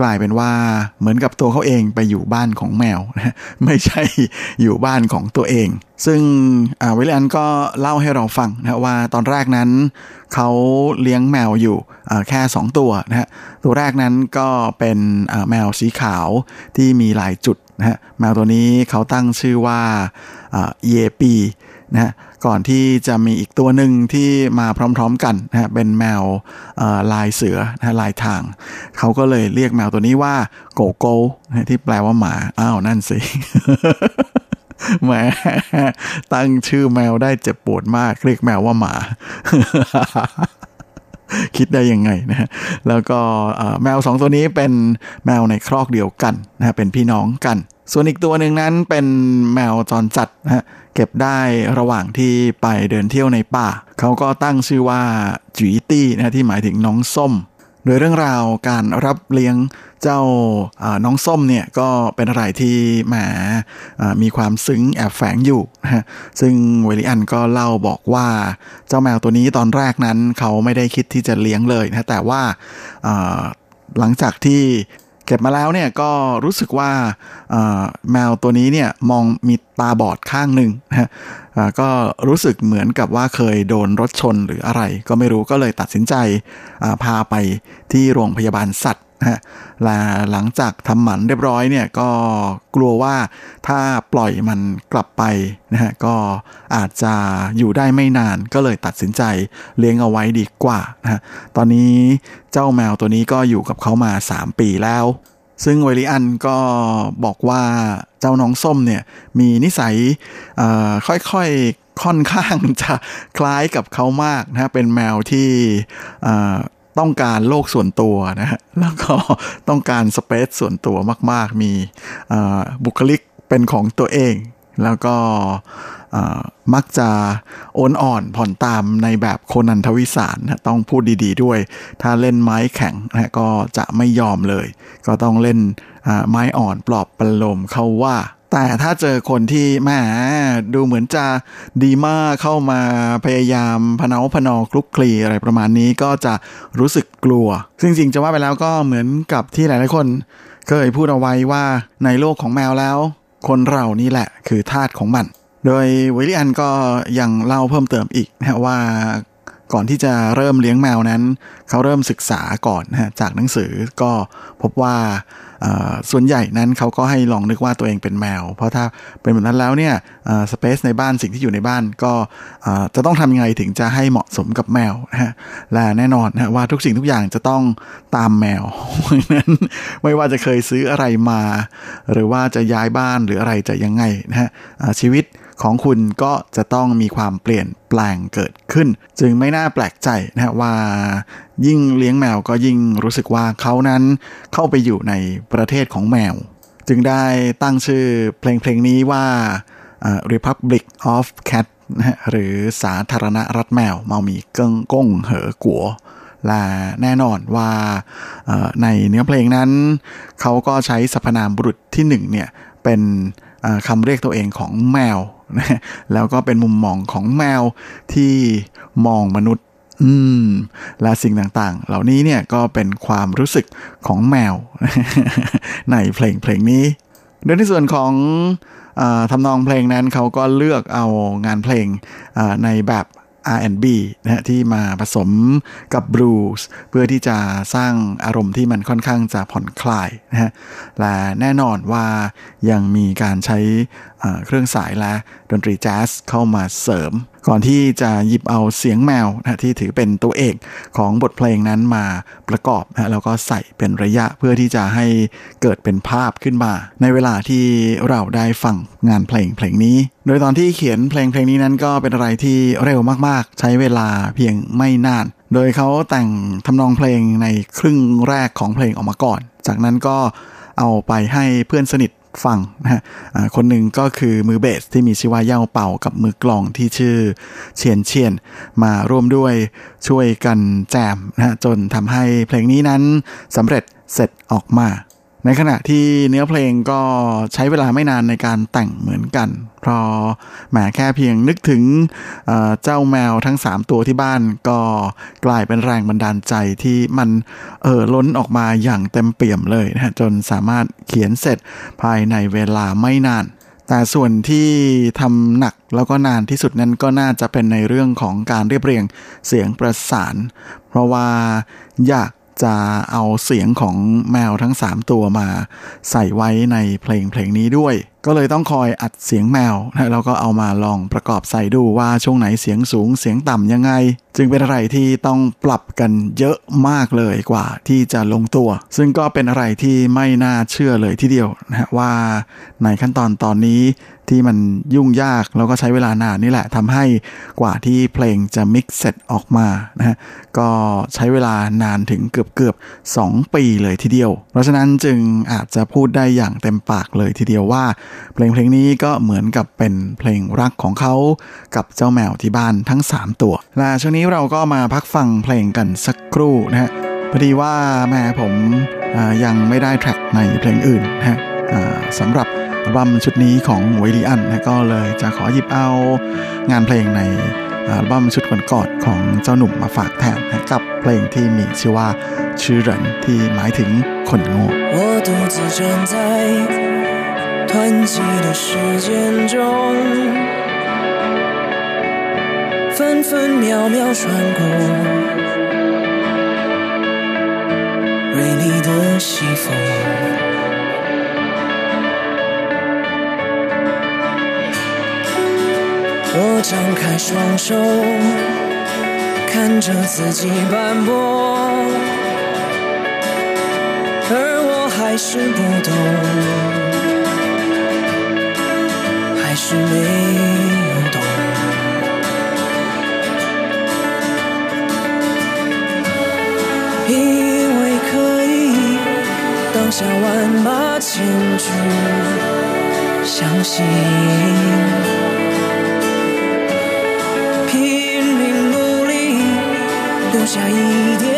[SPEAKER 6] กลายเป็นว่าเหมือนกับตัวเขาเองไปอยู่บ้านของแมวนะไม่ใช่อยู่บ้านของตัวเอง ซึ่งวิลเลียนก็เล่าให้เราฟังนะว่าตอนแรกนั้นเขาเลี้ยงแมวอยู่แค่ 2 ตัวนะฮะตัวแรกนั้นก็เป็นแมวสีขาวที่มีหลายจุดนะฮะแมวตัวนี้เขาตั้งชื่อว่าเยปี นะก่อนที่จะมีอีกตัวหนึ่งที่มาพร้อมๆกันนะเป็นแมวลายเสือนะลายทาง เขาก็เลยเรียกแมวตัวนี้ว่าโกโก้นะที่แปลว่าหมา อ้าวนั่นสิแหมตั้งชื่อแมวได้เจ็บปวดมาก เรียกแมวว่าหมา คิดได้ยังไงนะฮะแล้วก็แมวสองตัวนี้เป็นแมวในครอกเดียวกันนะฮะเป็นพี่น้องกัน ส่วนอีกตัวหนึ่งนั้นเป็นแมวจรจัดนะฮะ เก็บได้ระหว่างที่ไปเดินเที่ยวในป่า เขาก็ตั้งชื่อว่าจุยตี้นะที่หมายถึงน้องส้ม โดยเรื่องราวการรับเลี้ยงเจ้าน้องส้มเนี่ยก็เป็นอะไรที่แหมมีความซึ้งแอบแฝงอยู่นะซึ่งเวลิอันก็เล่าบอกว่าเจ้าแมวตัวนี้ตอนแรกนั้นเขาไม่ได้คิดที่จะเลี้ยงเลยนะแต่ว่าหลังจากที่ เก็บมาแล้วเนี่ยก็รู้สึกว่าแมวตัวนี้เนี่ยมองมีตาบอดข้างหนึ่งนะก็รู้สึกเหมือนกับว่าเคยโดนรถชนหรืออะไร ก็ไม่รู้ก็เลยตัดสินใจพาไปที่โรงพยาบาลสัตว์ นะฮะและหลังจากทำหมันเรียบร้อยเนี่ยก็กลัวว่าถ้าปล่อยมันกลับไปนะฮะก็อาจจะอยู่ได้ไม่นานก็เลยตัดสินใจเลี้ยงเอาไว้ดีกว่านะฮะตอนนี้เจ้าแมวตัวนี้ก็อยู่กับเขามา 3 ปีแล้ว ซึ่งเวลิอันก็บอกว่าเจ้าน้องส้มเนี่ยมีนิสัยค่อยๆค่อนข้างจะคล้ายกับเขามากนะเป็นแมวที่ ต้องการโลกส่วนตัวนะฮะแล้วก็ต้องการสเปซส่วนตัวมาก ๆ มีบุคลิกเป็นของตัวเอง แล้วก็มักจะโอนอ่อนผ่อนตามในแบบโคนันทวิสารนะต้องพูดดีๆด้วย ถ้าเล่นไม้แข็งนะก็จะไม่ยอมเลย ก็ต้องเล่นไม้อ่อนปลอบประโลมเขาว่า แต่ถ้าเจอคนที่แหมดูเหมือนจะดีมากเข้ามาพยายามพนาพนอคลุกคลีอะไรประมาณนี้ก็จะรู้สึกกลัว ซึ่งจริงจะว่าไปแล้วก็เหมือนกับที่หลายๆคน เคยพูดเอาไว้ว่าในโลกของแมวแล้ว คนเรานี่แหละคือทาสของมัน โดยวิลเลียนก็ยังเล่าเพิ่มเติมอีกนะว่า ก่อนที่จะเริ่มเลี้ยงแมวนั้น เขาเริ่มศึกษาก่อนนะจากหนังสือก็พบว่าส่วนใหญ่นั้นเขาก็ให้ลองนึกว่าตัวเองเป็นแมว เพราะถ้าเป็นแบบนั้นแล้วเนี่ยสเปซในบ้านสิ่งที่อยู่ในบ้านก็จะต้องทำยังไงถึงจะให้เหมาะสมกับแมวนะฮะและแน่นอนนะว่าทุกสิ่งทุกอย่างจะต้องตามแมวเพราะนั้นไม่ว่าจะเคยซื้ออะไรมา หรือว่าจะย้ายบ้านหรืออะไรจะยังไงนะฮะชีวิต ของคุณก็จะต้องมีความเปลี่ยนแปลงเกิดขึ้น จึงไม่น่าแปลกใจนะว่า ยิ่งเลี้ยงแมวก็ยิ่งรู้สึกว่าเขานั้นเข้าไปอยู่ในประเทศของแมว จึงได้ตั้งชื่อเพลงเพลงนี้ว่า Republic of Cat นะหรือสาธารณรัฐแมวเมามีเกิงก้งเหอกัวและแน่นอนว่าในเนื้อเพลงนั้น เขาก็ใช้สรรพนามบุรุษที่หนึ่งเนี่ยเป็นคำเรียกตัวเองของแมว นะแล้วก็เป็นมุมมองของแมวที่มองมนุษย์ อืม และสิ่งต่างๆ เหล่านี้เนี่ยก็เป็นความรู้สึกของแมว ในเพลงเพลงนี้โดยในส่วนของอทำนองเพลงนั้นเขาก็เลือกเอางานเพลงในแบบ R&B นะฮะที่มาผสมกับบลูส์เพื่อที่จะสร้างอารมณ์ที่มันค่อนข้างจะผ่อนคลายนะฮะและแน่นอนว่ายังมีการใช้ เครื่องสายและดนตรีแจ๊สเข้ามาเสริม ก่อนที่จะหยิบเอาเสียงแมวนะที่ถือเป็นตัวเอกของบทเพลงนั้นมาประกอบนะแล้วก็ใส่เป็นระยะเพื่อที่จะให้เกิดเป็นภาพขึ้นมา ในเวลาที่เราได้ฟังงานเพลงเพลงนี้ โดยตอนที่เขียนเพลงเพลงนี้นั้นก็เป็นอะไรที่เร็วมากๆ ใช้เวลาเพียงไม่นาน โดยเขาแต่งทำนองเพลงในครึ่งแรกของเพลงออกมาก่อน จากนั้นก็เอาไปให้เพื่อนสนิท ฟังนะฮะคนหนึ่งก็คือมือเบสที่มีชื่อว่าเย่าเป่ากับมือกลองที่ชื่อเชียนเชียน มาร่วมด้วยช่วยกันแจมนะฮะจนทำให้เพลงนี้นั้นสำเร็จเสร็จออกมา ในขณะที่เนื้อเพลงก็ใช้เวลาไม่นานในการแต่งเหมือนกัน เพราะแหมแค่เพียงนึกถึงเจ้าแมวทั้ง 3 ตัวที่บ้านก็กลายเป็นแรงบันดาลใจที่มันเออล้นออกมาอย่างเต็มเปี่ยมเลยนะจนสามารถเขียนเสร็จภายในเวลาไม่นานแต่ส่วนที่ทำหนักแล้วก็นานที่สุดนั้นก็น่าจะเป็นในเรื่องของการเรียบเรียงเสียงประสาน เพราะว่าอยาก จะเอาเสียงของแมวทั้ง 3 ตัวมาใส่ไว้ในเพลงเพลงนี้ด้วย ก็เลยต้องคอยอัดเสียงแมวแล้วก็เอามาลองประกอบใส่ดูว่าช่วงไหนเสียงสูงเสียงต่ำยังไงจึงเป็นอะไรที่ต้องปรับกันเยอะมากเลยกว่าที่จะลงตัว ซึ่งก็เป็นอะไรที่ไม่น่าเชื่อเลยทีเดียวนะว่าในขั้นตอนตอนนี้ที่มันยุ่งยากแล้วก็ใช้เวลานานนี่แหละทำให้กว่าที่เพลงจะมิกซ์เสร็จออกมานะฮะก็ใช้เวลานานถึงเกือบเกือบ2 ปีเลยทีเดียว เพราะฉะนั้นจึงอาจจะพูดได้อย่างเต็มปากเลยทีเดียวว่า เพลงเพลงนี้ก็เหมือนกับเป็นเพลงรักของเขากับเจ้าแมวที่บ้านทั้ง 3 ตัวและช่วงนีเราก็มาพักฟังเพลงกันสักครู่นะฮะพอดีว่าแม่ผมยังไม่ได้แทร็กในเพลงอื่นนะฮะสำหรับอัลบั้มชุดนี้ของหวยลีอันนะก็เลยจะขอหยิบเอางานเพลงในอัลบั้มชุดก่อนๆของเจ้าหนุ่มมาฝากแทนนะกับเพลงที่มีชื่อว่าชื่อเหรินที่หมายถึงคนโง่
[SPEAKER 5] 我独自站在湍急的时间中， 分分秒秒穿过锐利的西风。我张开双手，看着自己斑驳，而我还是不懂，还是没以为可以当下万马千军，相信拼命努力。留下一点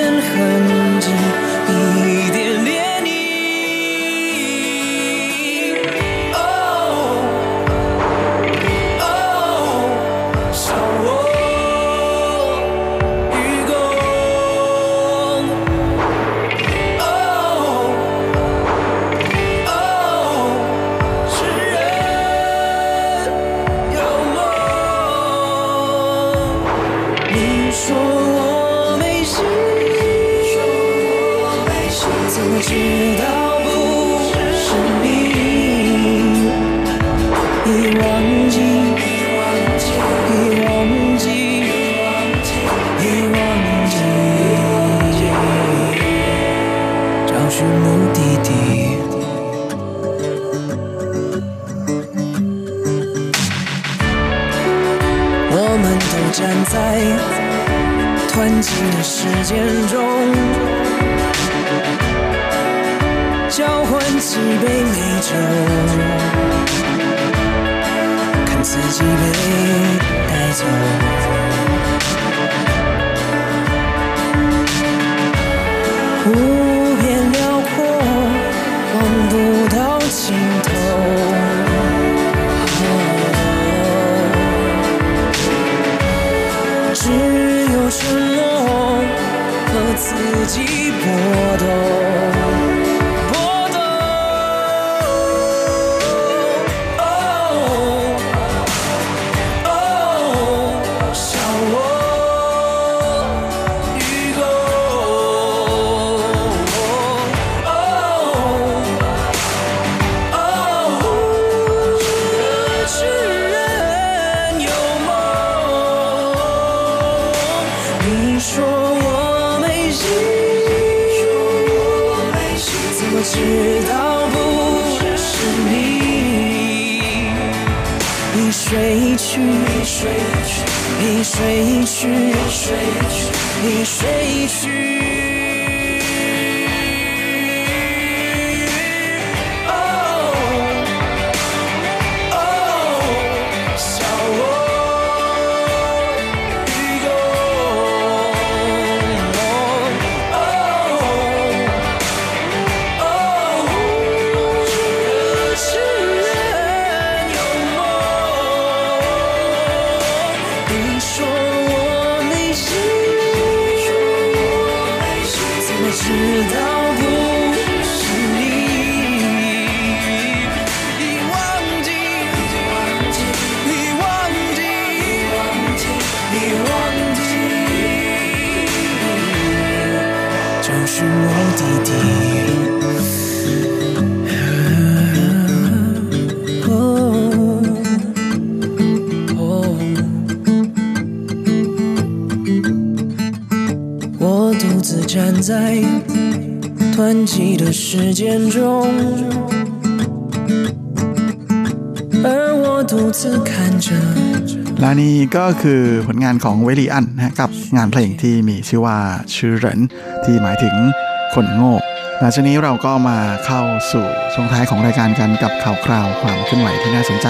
[SPEAKER 5] 你睡去你睡去你睡去你睡去。在湍急的时间中，而我独自看着。
[SPEAKER 6] และนี่ก็คือผลงานของเวลีอันนะกับงานเพลงที่มีชื่อว่าชื่อเหรินที่หมายถึงคนโง่หลังจากนี้เราก็มาเข้าสู่ช่วงท้ายของรายการกันกับข่าวคราวความเคลื่อนไหวที่น่าสนใจ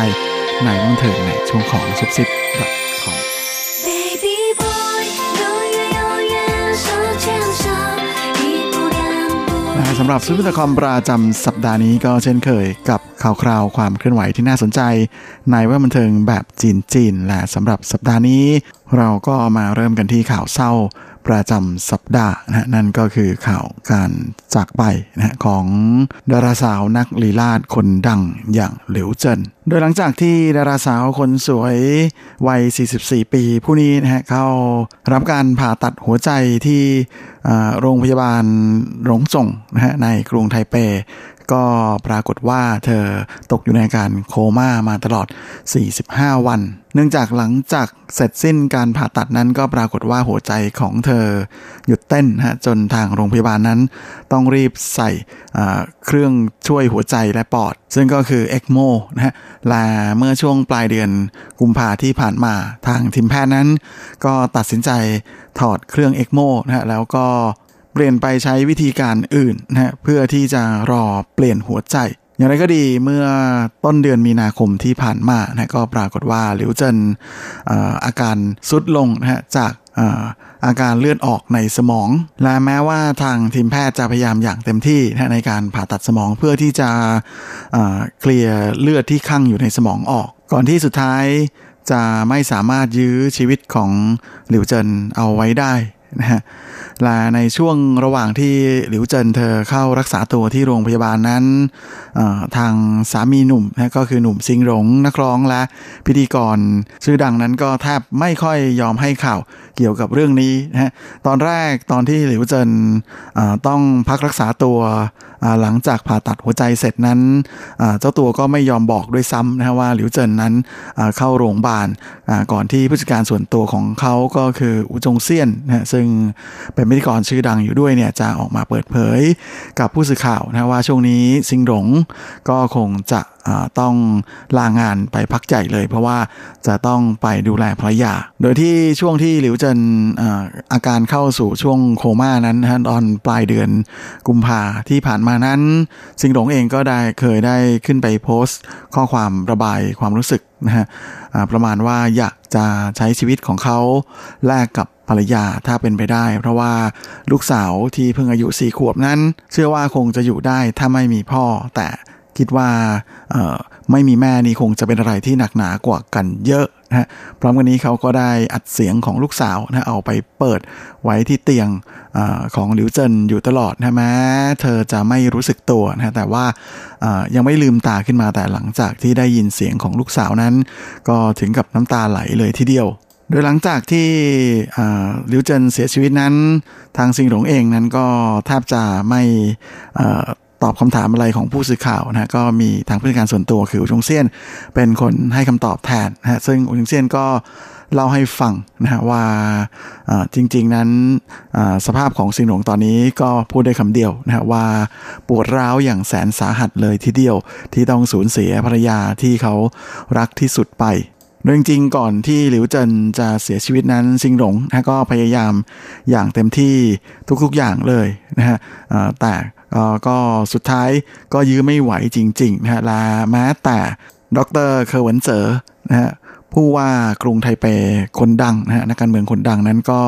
[SPEAKER 6] ในบันเทิงในช่วงของซุปซิป .com
[SPEAKER 3] Baby
[SPEAKER 6] สำหรับซุปเปอร์คอมประจำสัปดาห์นี้ก็เช่นเคยกับข่าวคราวความเคลื่อนไหวที่น่าสนใจ ในวงบันเทิงแบบจีนจีนๆและสำหรับสัปดาห์นี้ เราก็มาเริ่มกันที่ข่าวเศร้า ประจำสัปดาห์นะนั่นก็คือข่าวการจากไปนะของดาราสาวนักลีลาศคนดังอย่างหลิวเจินโดยหลังจากที่ดาราสาวคนสวยวัย 44 ปี ผู้นี้นะฮะเข้ารับการผ่าตัดหัวใจที่โรงพยาบาลหลงส่งนะฮะในกรุงไทเป ก็ปรากฏว่าเธอตกอยู่ในอาการโคม่ามาตลอด 45 วัน เนื่องจากหลังจากเสร็จสิ้นการผ่าตัดนั้นก็ปรากฏว่าหัวใจของเธอหยุดเต้นฮะจนทางโรงพยาบาลนั้น ต้องรีบใส่เครื่องช่วยหัวใจและปอด ซึ่งก็คือ ECMO นะฮะและเมื่อช่วงปลายเดือนกุมภาที่ผ่านมาทางทีมแพทย์นั้น ก็ตัดสินใจถอดเครื่อง ECMO นะฮะแล้วก็ เปลี่ยนไปใช้วิธีการอื่นนะฮะเพื่อที่จะรอเปลี่ยนหัวใจ อย่างไรก็ดีเมื่อต้นเดือนมีนาคมที่ผ่านมานะก็ปรากฏว่าหลิวเจินอาการสุดลงนะฮะจากอาการเลือดออกในสมอง และแม้ว่าทางทีมแพทย์จะพยายามอย่างเต็มที่ในการผ่าตัดสมองเพื่อที่จะเคลียร์เลือดที่ข้างอยู่ในสมองออก ก่อนที่สุดท้ายจะไม่สามารถยื้อชีวิตของหลิวเจินเอาไว้ได้ นะฮะและในช่วงระหว่างที่หลิวเจินเธอเข้ารักษาตัวที่โรงพยาบาลนั้น ทางสามีหนุ่มนะก็คือหนุ่มซิงหลงนักร้องและพิธีกรชื่อดังนั้นก็แทบไม่ค่อยยอมให้ข่าวเกี่ยวกับเรื่องนี้นะฮะตอนแรกตอนที่หลิวเจินต้องพักรักษาตัว หลังจากผ่าตัดหัวใจเสร็จนั้น เจ้าตัวก็ไม่ยอมบอกด้วยซ้ำนะว่าหลิวเจินนั้นเข้าโรงพยาบาลก่อนที่ผู้จัดการส่วนตัวของเขาก็คืออูจงเซียนนะฮะซึ่งเป็นพิธีกรชื่อดังอยู่ด้วยเนี่ยจะออกมาเปิดเผยกับผู้สื่อข่าวนะว่าช่วงนี้ซิงหลงก็คงจะ ต้องลางานไปพักใหญ่เลย เพราะว่าจะต้องไปดูแลภรรยา โดยที่ช่วงที่หลิวเจินอาอาการเข้าสู่ช่วงโคม่านั้นนะฮะตอนปลายเดือนกุมภาที่ผ่านมานั้น ซิงหลงเองก็ได้เคยได้ขึ้นไปโพสต์ ข้อความระบายความรู้สึกนะฮะประมาณว่าอยากจะใช้ชีวิตของเขาแลกกับภรรยาถ้าเป็นไปได้ เพราะว่าลูกสาวที่เพิ่งอายุสี่ขวบนั้น เชื่อว่าคงจะอยู่ได้ถ้าไม่มีพ่อแต่ คิดว่าไม่มีแม่นี่คงจะเป็นอะไรที่หนักหนากว่ากันเยอะนะฮะพร้อมกันนี้เขาก็ได้อัดเสียงของลูกสาวนะเอาไปเปิดไว้ที่เตียงอของหลิวเจินอยู่ตลอดนะแม้เธอจะไม่รู้สึกตัวนะแต่ว่ายังไม่ลืมตาขึ้นมาแต่หลังจากที่ได้ยินเสียงของลูกสาวนั้น ก็ถึงกับน้ำตาไหลเลยทีเดียวโดยหลังจากที่ลิวเจินเสียชีวิตนั้น ทางซิงหลงเองนั้นก็แทบจะไม่ ตอบคำถามอะไรของผู้สื่อข่าวนะฮะก็มีทางผู้จัดการส่วนตัวคืออุจงเซียน เป็นคนให้คำตอบแทนนะฮะซึ่งอุจงเซียนก็เล่าให้ฟังนะฮะว่าจริง ๆนั้นสภาพของซิงหลงตอนนี้ก็พูดได้คำเดียวนะฮะว่าปวดร้าวอย่างแสนสาหัสเลยทีเดียว ที่ต้องสูญเสียภรรยาที่เขารักที่สุดไปโดยจริงๆก่อนที่หลิวเจินจะเสียชีวิตนั้นซินหลงนะก็พยายามอย่างเต็มที่ทุกๆอย่างเลยนะฮะแต่ ก็สุดท้ายก็ยื้อไม่ไหวจริงๆนะฮะและแม้แต่ดร.เคอเหวินเจ๋อนะฮะผู้ว่ากรุงไทเปคนดังนะฮะนักการเมืองคนดังนั้นก็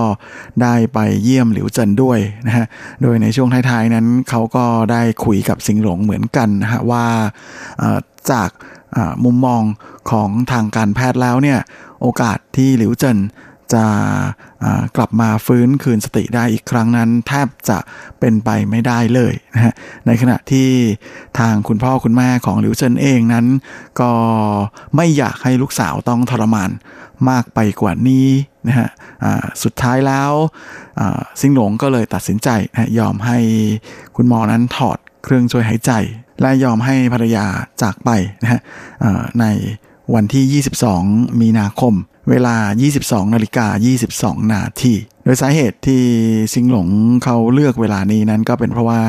[SPEAKER 6] ได้ไปเยี่ยมหลิวเจินด้วยนะฮะโดยในช่วงท้ายๆนั้นเขาก็ได้คุยกับซินหลงเหมือนกันนะฮะว่าจากมุมมองของทางการแพทย์แล้วเนี่ยโอกาสที่หลิวเจิน จะกลับมาฟื้นคืนสติได้อีกครั้งนั้น แทบจะเป็นไปไม่ได้เลยนะฮะในขณะที่ทางคุณพ่อคุณแม่ของหลิวเจินเองนั้น ก็ไม่อยากให้ลูกสาวต้องทรมานมากไปกว่านี้นะฮะสุดท้ายแล้วซิงหลงก็เลยตัดสินใจนะยอมให้คุณหมอนั้นถอดเครื่องช่วยหายใจ และยอมให้ภรรยาจากไปนะฮะในวันที่ 22 มีนาคม เวลา 22 นาฬิกา 22 นาที โดยสาเหตุที่ซิงหลงเขาเลือกเวลานี้นั้นก็เป็นเพราะว่า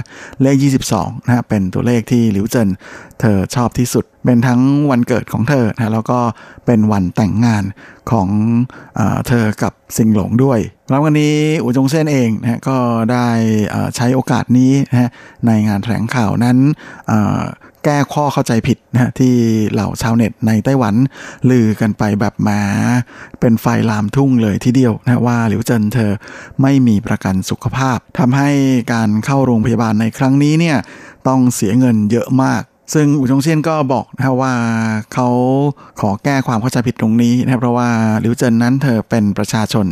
[SPEAKER 6] เลข 22นะเป็นตัวเลขที่หลิวเจินเธอชอบที่สุด เป็นทั้งวันเกิดของเธอนะแล้วก็เป็นวันแต่งงานของอเธอกับซิงหลงด้วย แล้ววันนี้อูจงเส้นเองนะก็ได้ใช้โอกาสนี้นะในงานแถลงข่าวนั้น แก้ข้อเข้าใจผิดนะที่เหล่าชาวเน็ตในไต้หวัน ลือกันไปแบบมาเป็นไฟลามทุ่งเลยทีเดียวนะว่าหลิวเจินเธอไม่มีประกันสุขภาพทำให้การเข้าโรงพยาบาลในครั้งนี้เนี่ยต้องเสียเงินเยอะมากซึ่งอูจงเซียนก็บอกนะว่าเขาขอแก้ความเข้าใจผิดตรงนี้นะเพราะว่าหลิวเจินนั้นเธอเป็นประชาชน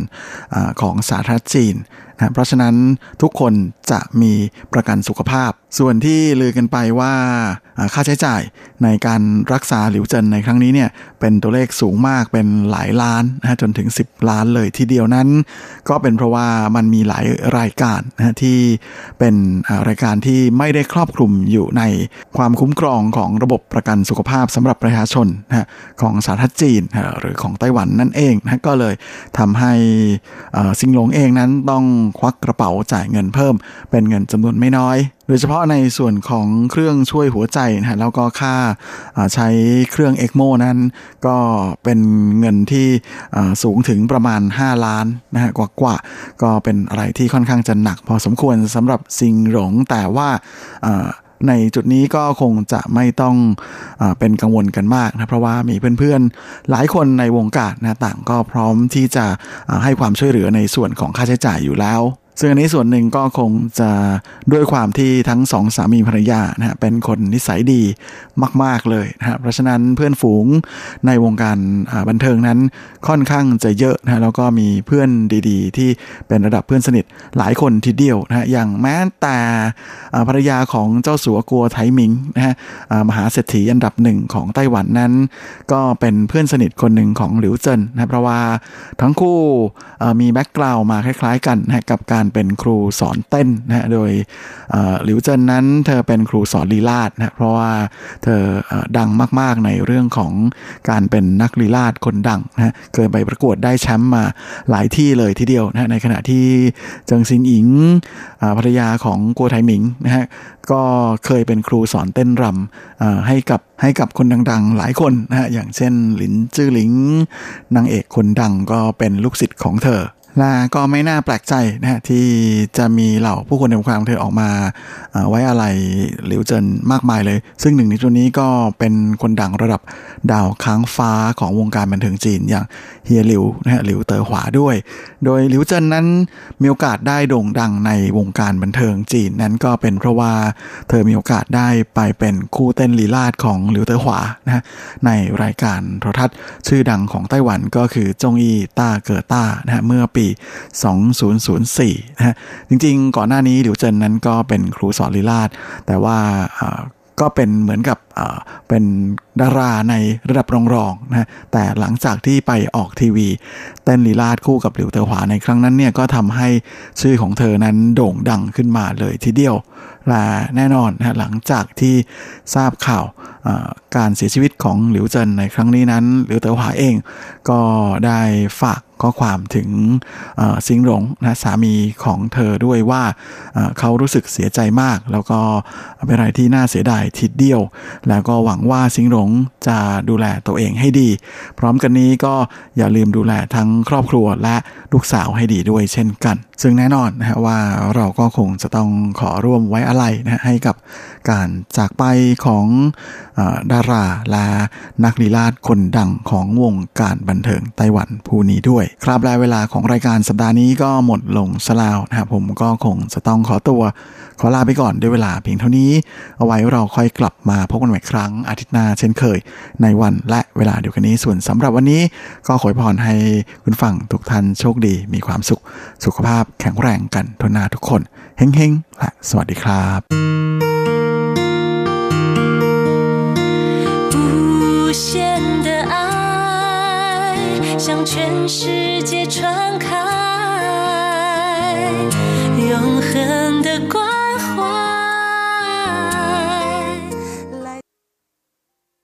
[SPEAKER 6] อของสาธารณจีน นะเพราะฉะนั้นทุกคนจะมีประกันสุขภาพ ส่วนที่ลือกันไปว่าค่าใช้จ่ายในการรักษาหลิวเจินในครั้งนี้เนี่ยเป็นตัวเลขสูงมากเป็นหลายล้านนะจนถึง 10 ล้านเลยทีเดียวนั้น ก็เป็นเพราะว่ามันมีหลายรายการนะที่เป็นรายการที่ไม่ได้ครอบคลุมอยู่ในความคุ้มครองของระบบประกันสุขภาพสำหรับประชาชนนะของสาธารณจีนหรือของไต้หวันนั่นเองนะก็เลยทำให้ซิงหลงเองนั้นต้องควักกระเป๋าจ่ายเงินเพิ่ม เป็นเงินจำนวนไม่น้อย โดยเฉพาะในส่วนของเครื่องช่วยหัวใจนะฮะแล้วก็ค่าใช้เครื่องเอ็กโมนั้น ก็เป็นเงินที่สูงถึงประมาณ 5 ล้านนะฮะกว่ากว่าก็เป็นอะไรที่ค่อนข้างจะหนัก พอสมควรสำหรับซิงหลงแต่ว่า ในจุดนี้ก็คงจะไม่ต้องอเป็นกังวลกันมากนะเพราะว่ามีเพื่อนๆ หลายคนในวงการนะต่างก็พร้อมที่จะให้ความช่วยเหลือในส่วนของค่าใช้จ่ายอยู่แล้ว ซึ่งอันนี้ส่วนหนึ่งก็คงจะด้วยความที่ทั้งสองสามีภรรยานะฮะเป็นคนนิสัยดีมาก ๆ เลยนะฮะเพราะฉะนั้นเพื่อนฝูงในวงการบันเทิงนั้นค่อนข้างจะเยอะนะแล้วก็มีเพื่อนดีๆ ที่เป็นระดับเพื่อนสนิทหลายคนทีเดียวนะฮะอย่างแม้แต่ภรรยาของเจ้าสัวกัวไทหมิงนะฮะมหาเศรษฐีอันดับหนึ่งของไต้หวันนั้น ก็เป็นเพื่อนสนิทคนหนึ่งของหลิวเจินนะเพราะว่าทั้งคู่มี background มาคล้าย ๆ กันนะกับการเป็นครูสอนเต้นนะโดยหลิวเจินนั้นเธอเป็นครูสอนลีลาศนะเพราะว่าเธอดังมาก ๆ ในเรื่องของการเป็นนักลีลาศคนดังนะเคยไปประกวดได้แชมป์มาหลายที่เลยทีเดียวนะในขณะที่เจิงซินอิงภรรยาของกัวไทหมิงนะฮะก็เคยเป็นครูสอนเต้นรำให้กับให้กับคนดังๆ หลายคนนะฮะอย่างเช่นหลินจื้อหลิงนางเอกคนดังก็เป็นลูกศิษย์ของเธอ ละก็ไม่น่าแปลกใจนะฮะที่จะมีเหล่าผู้คนในวงการของเธอออกมาไว้อะไรหลิวเจินมากมายเลย ซึ่งหนึ่งในตัวนี้ก็เป็นคนดังระดับดาวค้างฟ้าของวงการบันเทิงจีนอย่างเฮียหลิวนะฮะหลิวเตอหวาด้วย โดยหลิวเจินนั้นมีโอกาสได้โด่งดังในวงการบันเทิงจีนนั้นก็เป็นเพราะว่าเธอมีโอกาสได้ไปเป็นคู่เต้นลีลาศของหลิวเตอหวานะฮะในรายการโทรทัศน์ชื่อดังของไต้หวันก็คือ综艺大哥大นะฮะเมื่อปี2004นะฮะจริงๆ ก่อนหน้านี้หลิวเจินนั้นก็เป็นครูสอนลีลาศแต่ว่าก็เป็นเหมือนกับเป็นดาราในระดับรองๆนะแต่หลังจากที่ไปออกทีวี เต้นลีลาดคู่กับหลิวเตอหวาในครั้งนั้นเนี่ยก็ทำให้ชื่อของเธอนั้นโด่งดังขึ้นมาเลยทีเดียวและแน่นอนนะหลังจากที่ทราบข่าวการเสียชีวิตของหลิวเจินในครั้งนี้นั้นหลิวเตอหวาเองก็ได้ฝาก ข้อความถึงซิงหลงนะสามีของเธอด้วยว่าเขารู้สึกเสียใจมาก แล้วก็เป็นอะไรที่น่าเสียดายทีเดียว แล้วก็หวังว่าซิงหลงจะดูแลตัวเองให้ดี พร้อมกันนี้ก็อย่าลืมดูแลทั้งครอบครัวและลูกสาวให้ดีด้วยเช่นกัน ซึ่งแน่นอนนะฮะว่าเราก็คงจะต้องขอร่วมไว้อะไรนะให้กับการจากไปของอดาราและนักลีลาดคนดังของวงการบันเทิงไต้หวันผู้นี้ด้วยยครับรายเวลาของรายการสัปดาห์นี้ก็หมดลงสลาวนะครับผมก็คงจะต้องขอตัว ขอลาไปก่อนด้วยเวลาเพียงเท่านี้ เอาไว้เราค่อยกลับมาพบกันใหม่ครั้งอาทิตย์หน้าเช่นเคย ในวันและเวลาเดียวกันนี้ส่วนสำหรับวันนี้ ก็ขอพรให้คุณฟังทุกท่านโชคดี มีความสุข สุขภาพแข็งแรงกันทุนาทุกคนเฮ้งเฮงและสวัสดีครับ
[SPEAKER 7] 不屑。向全世界传开，永恒的光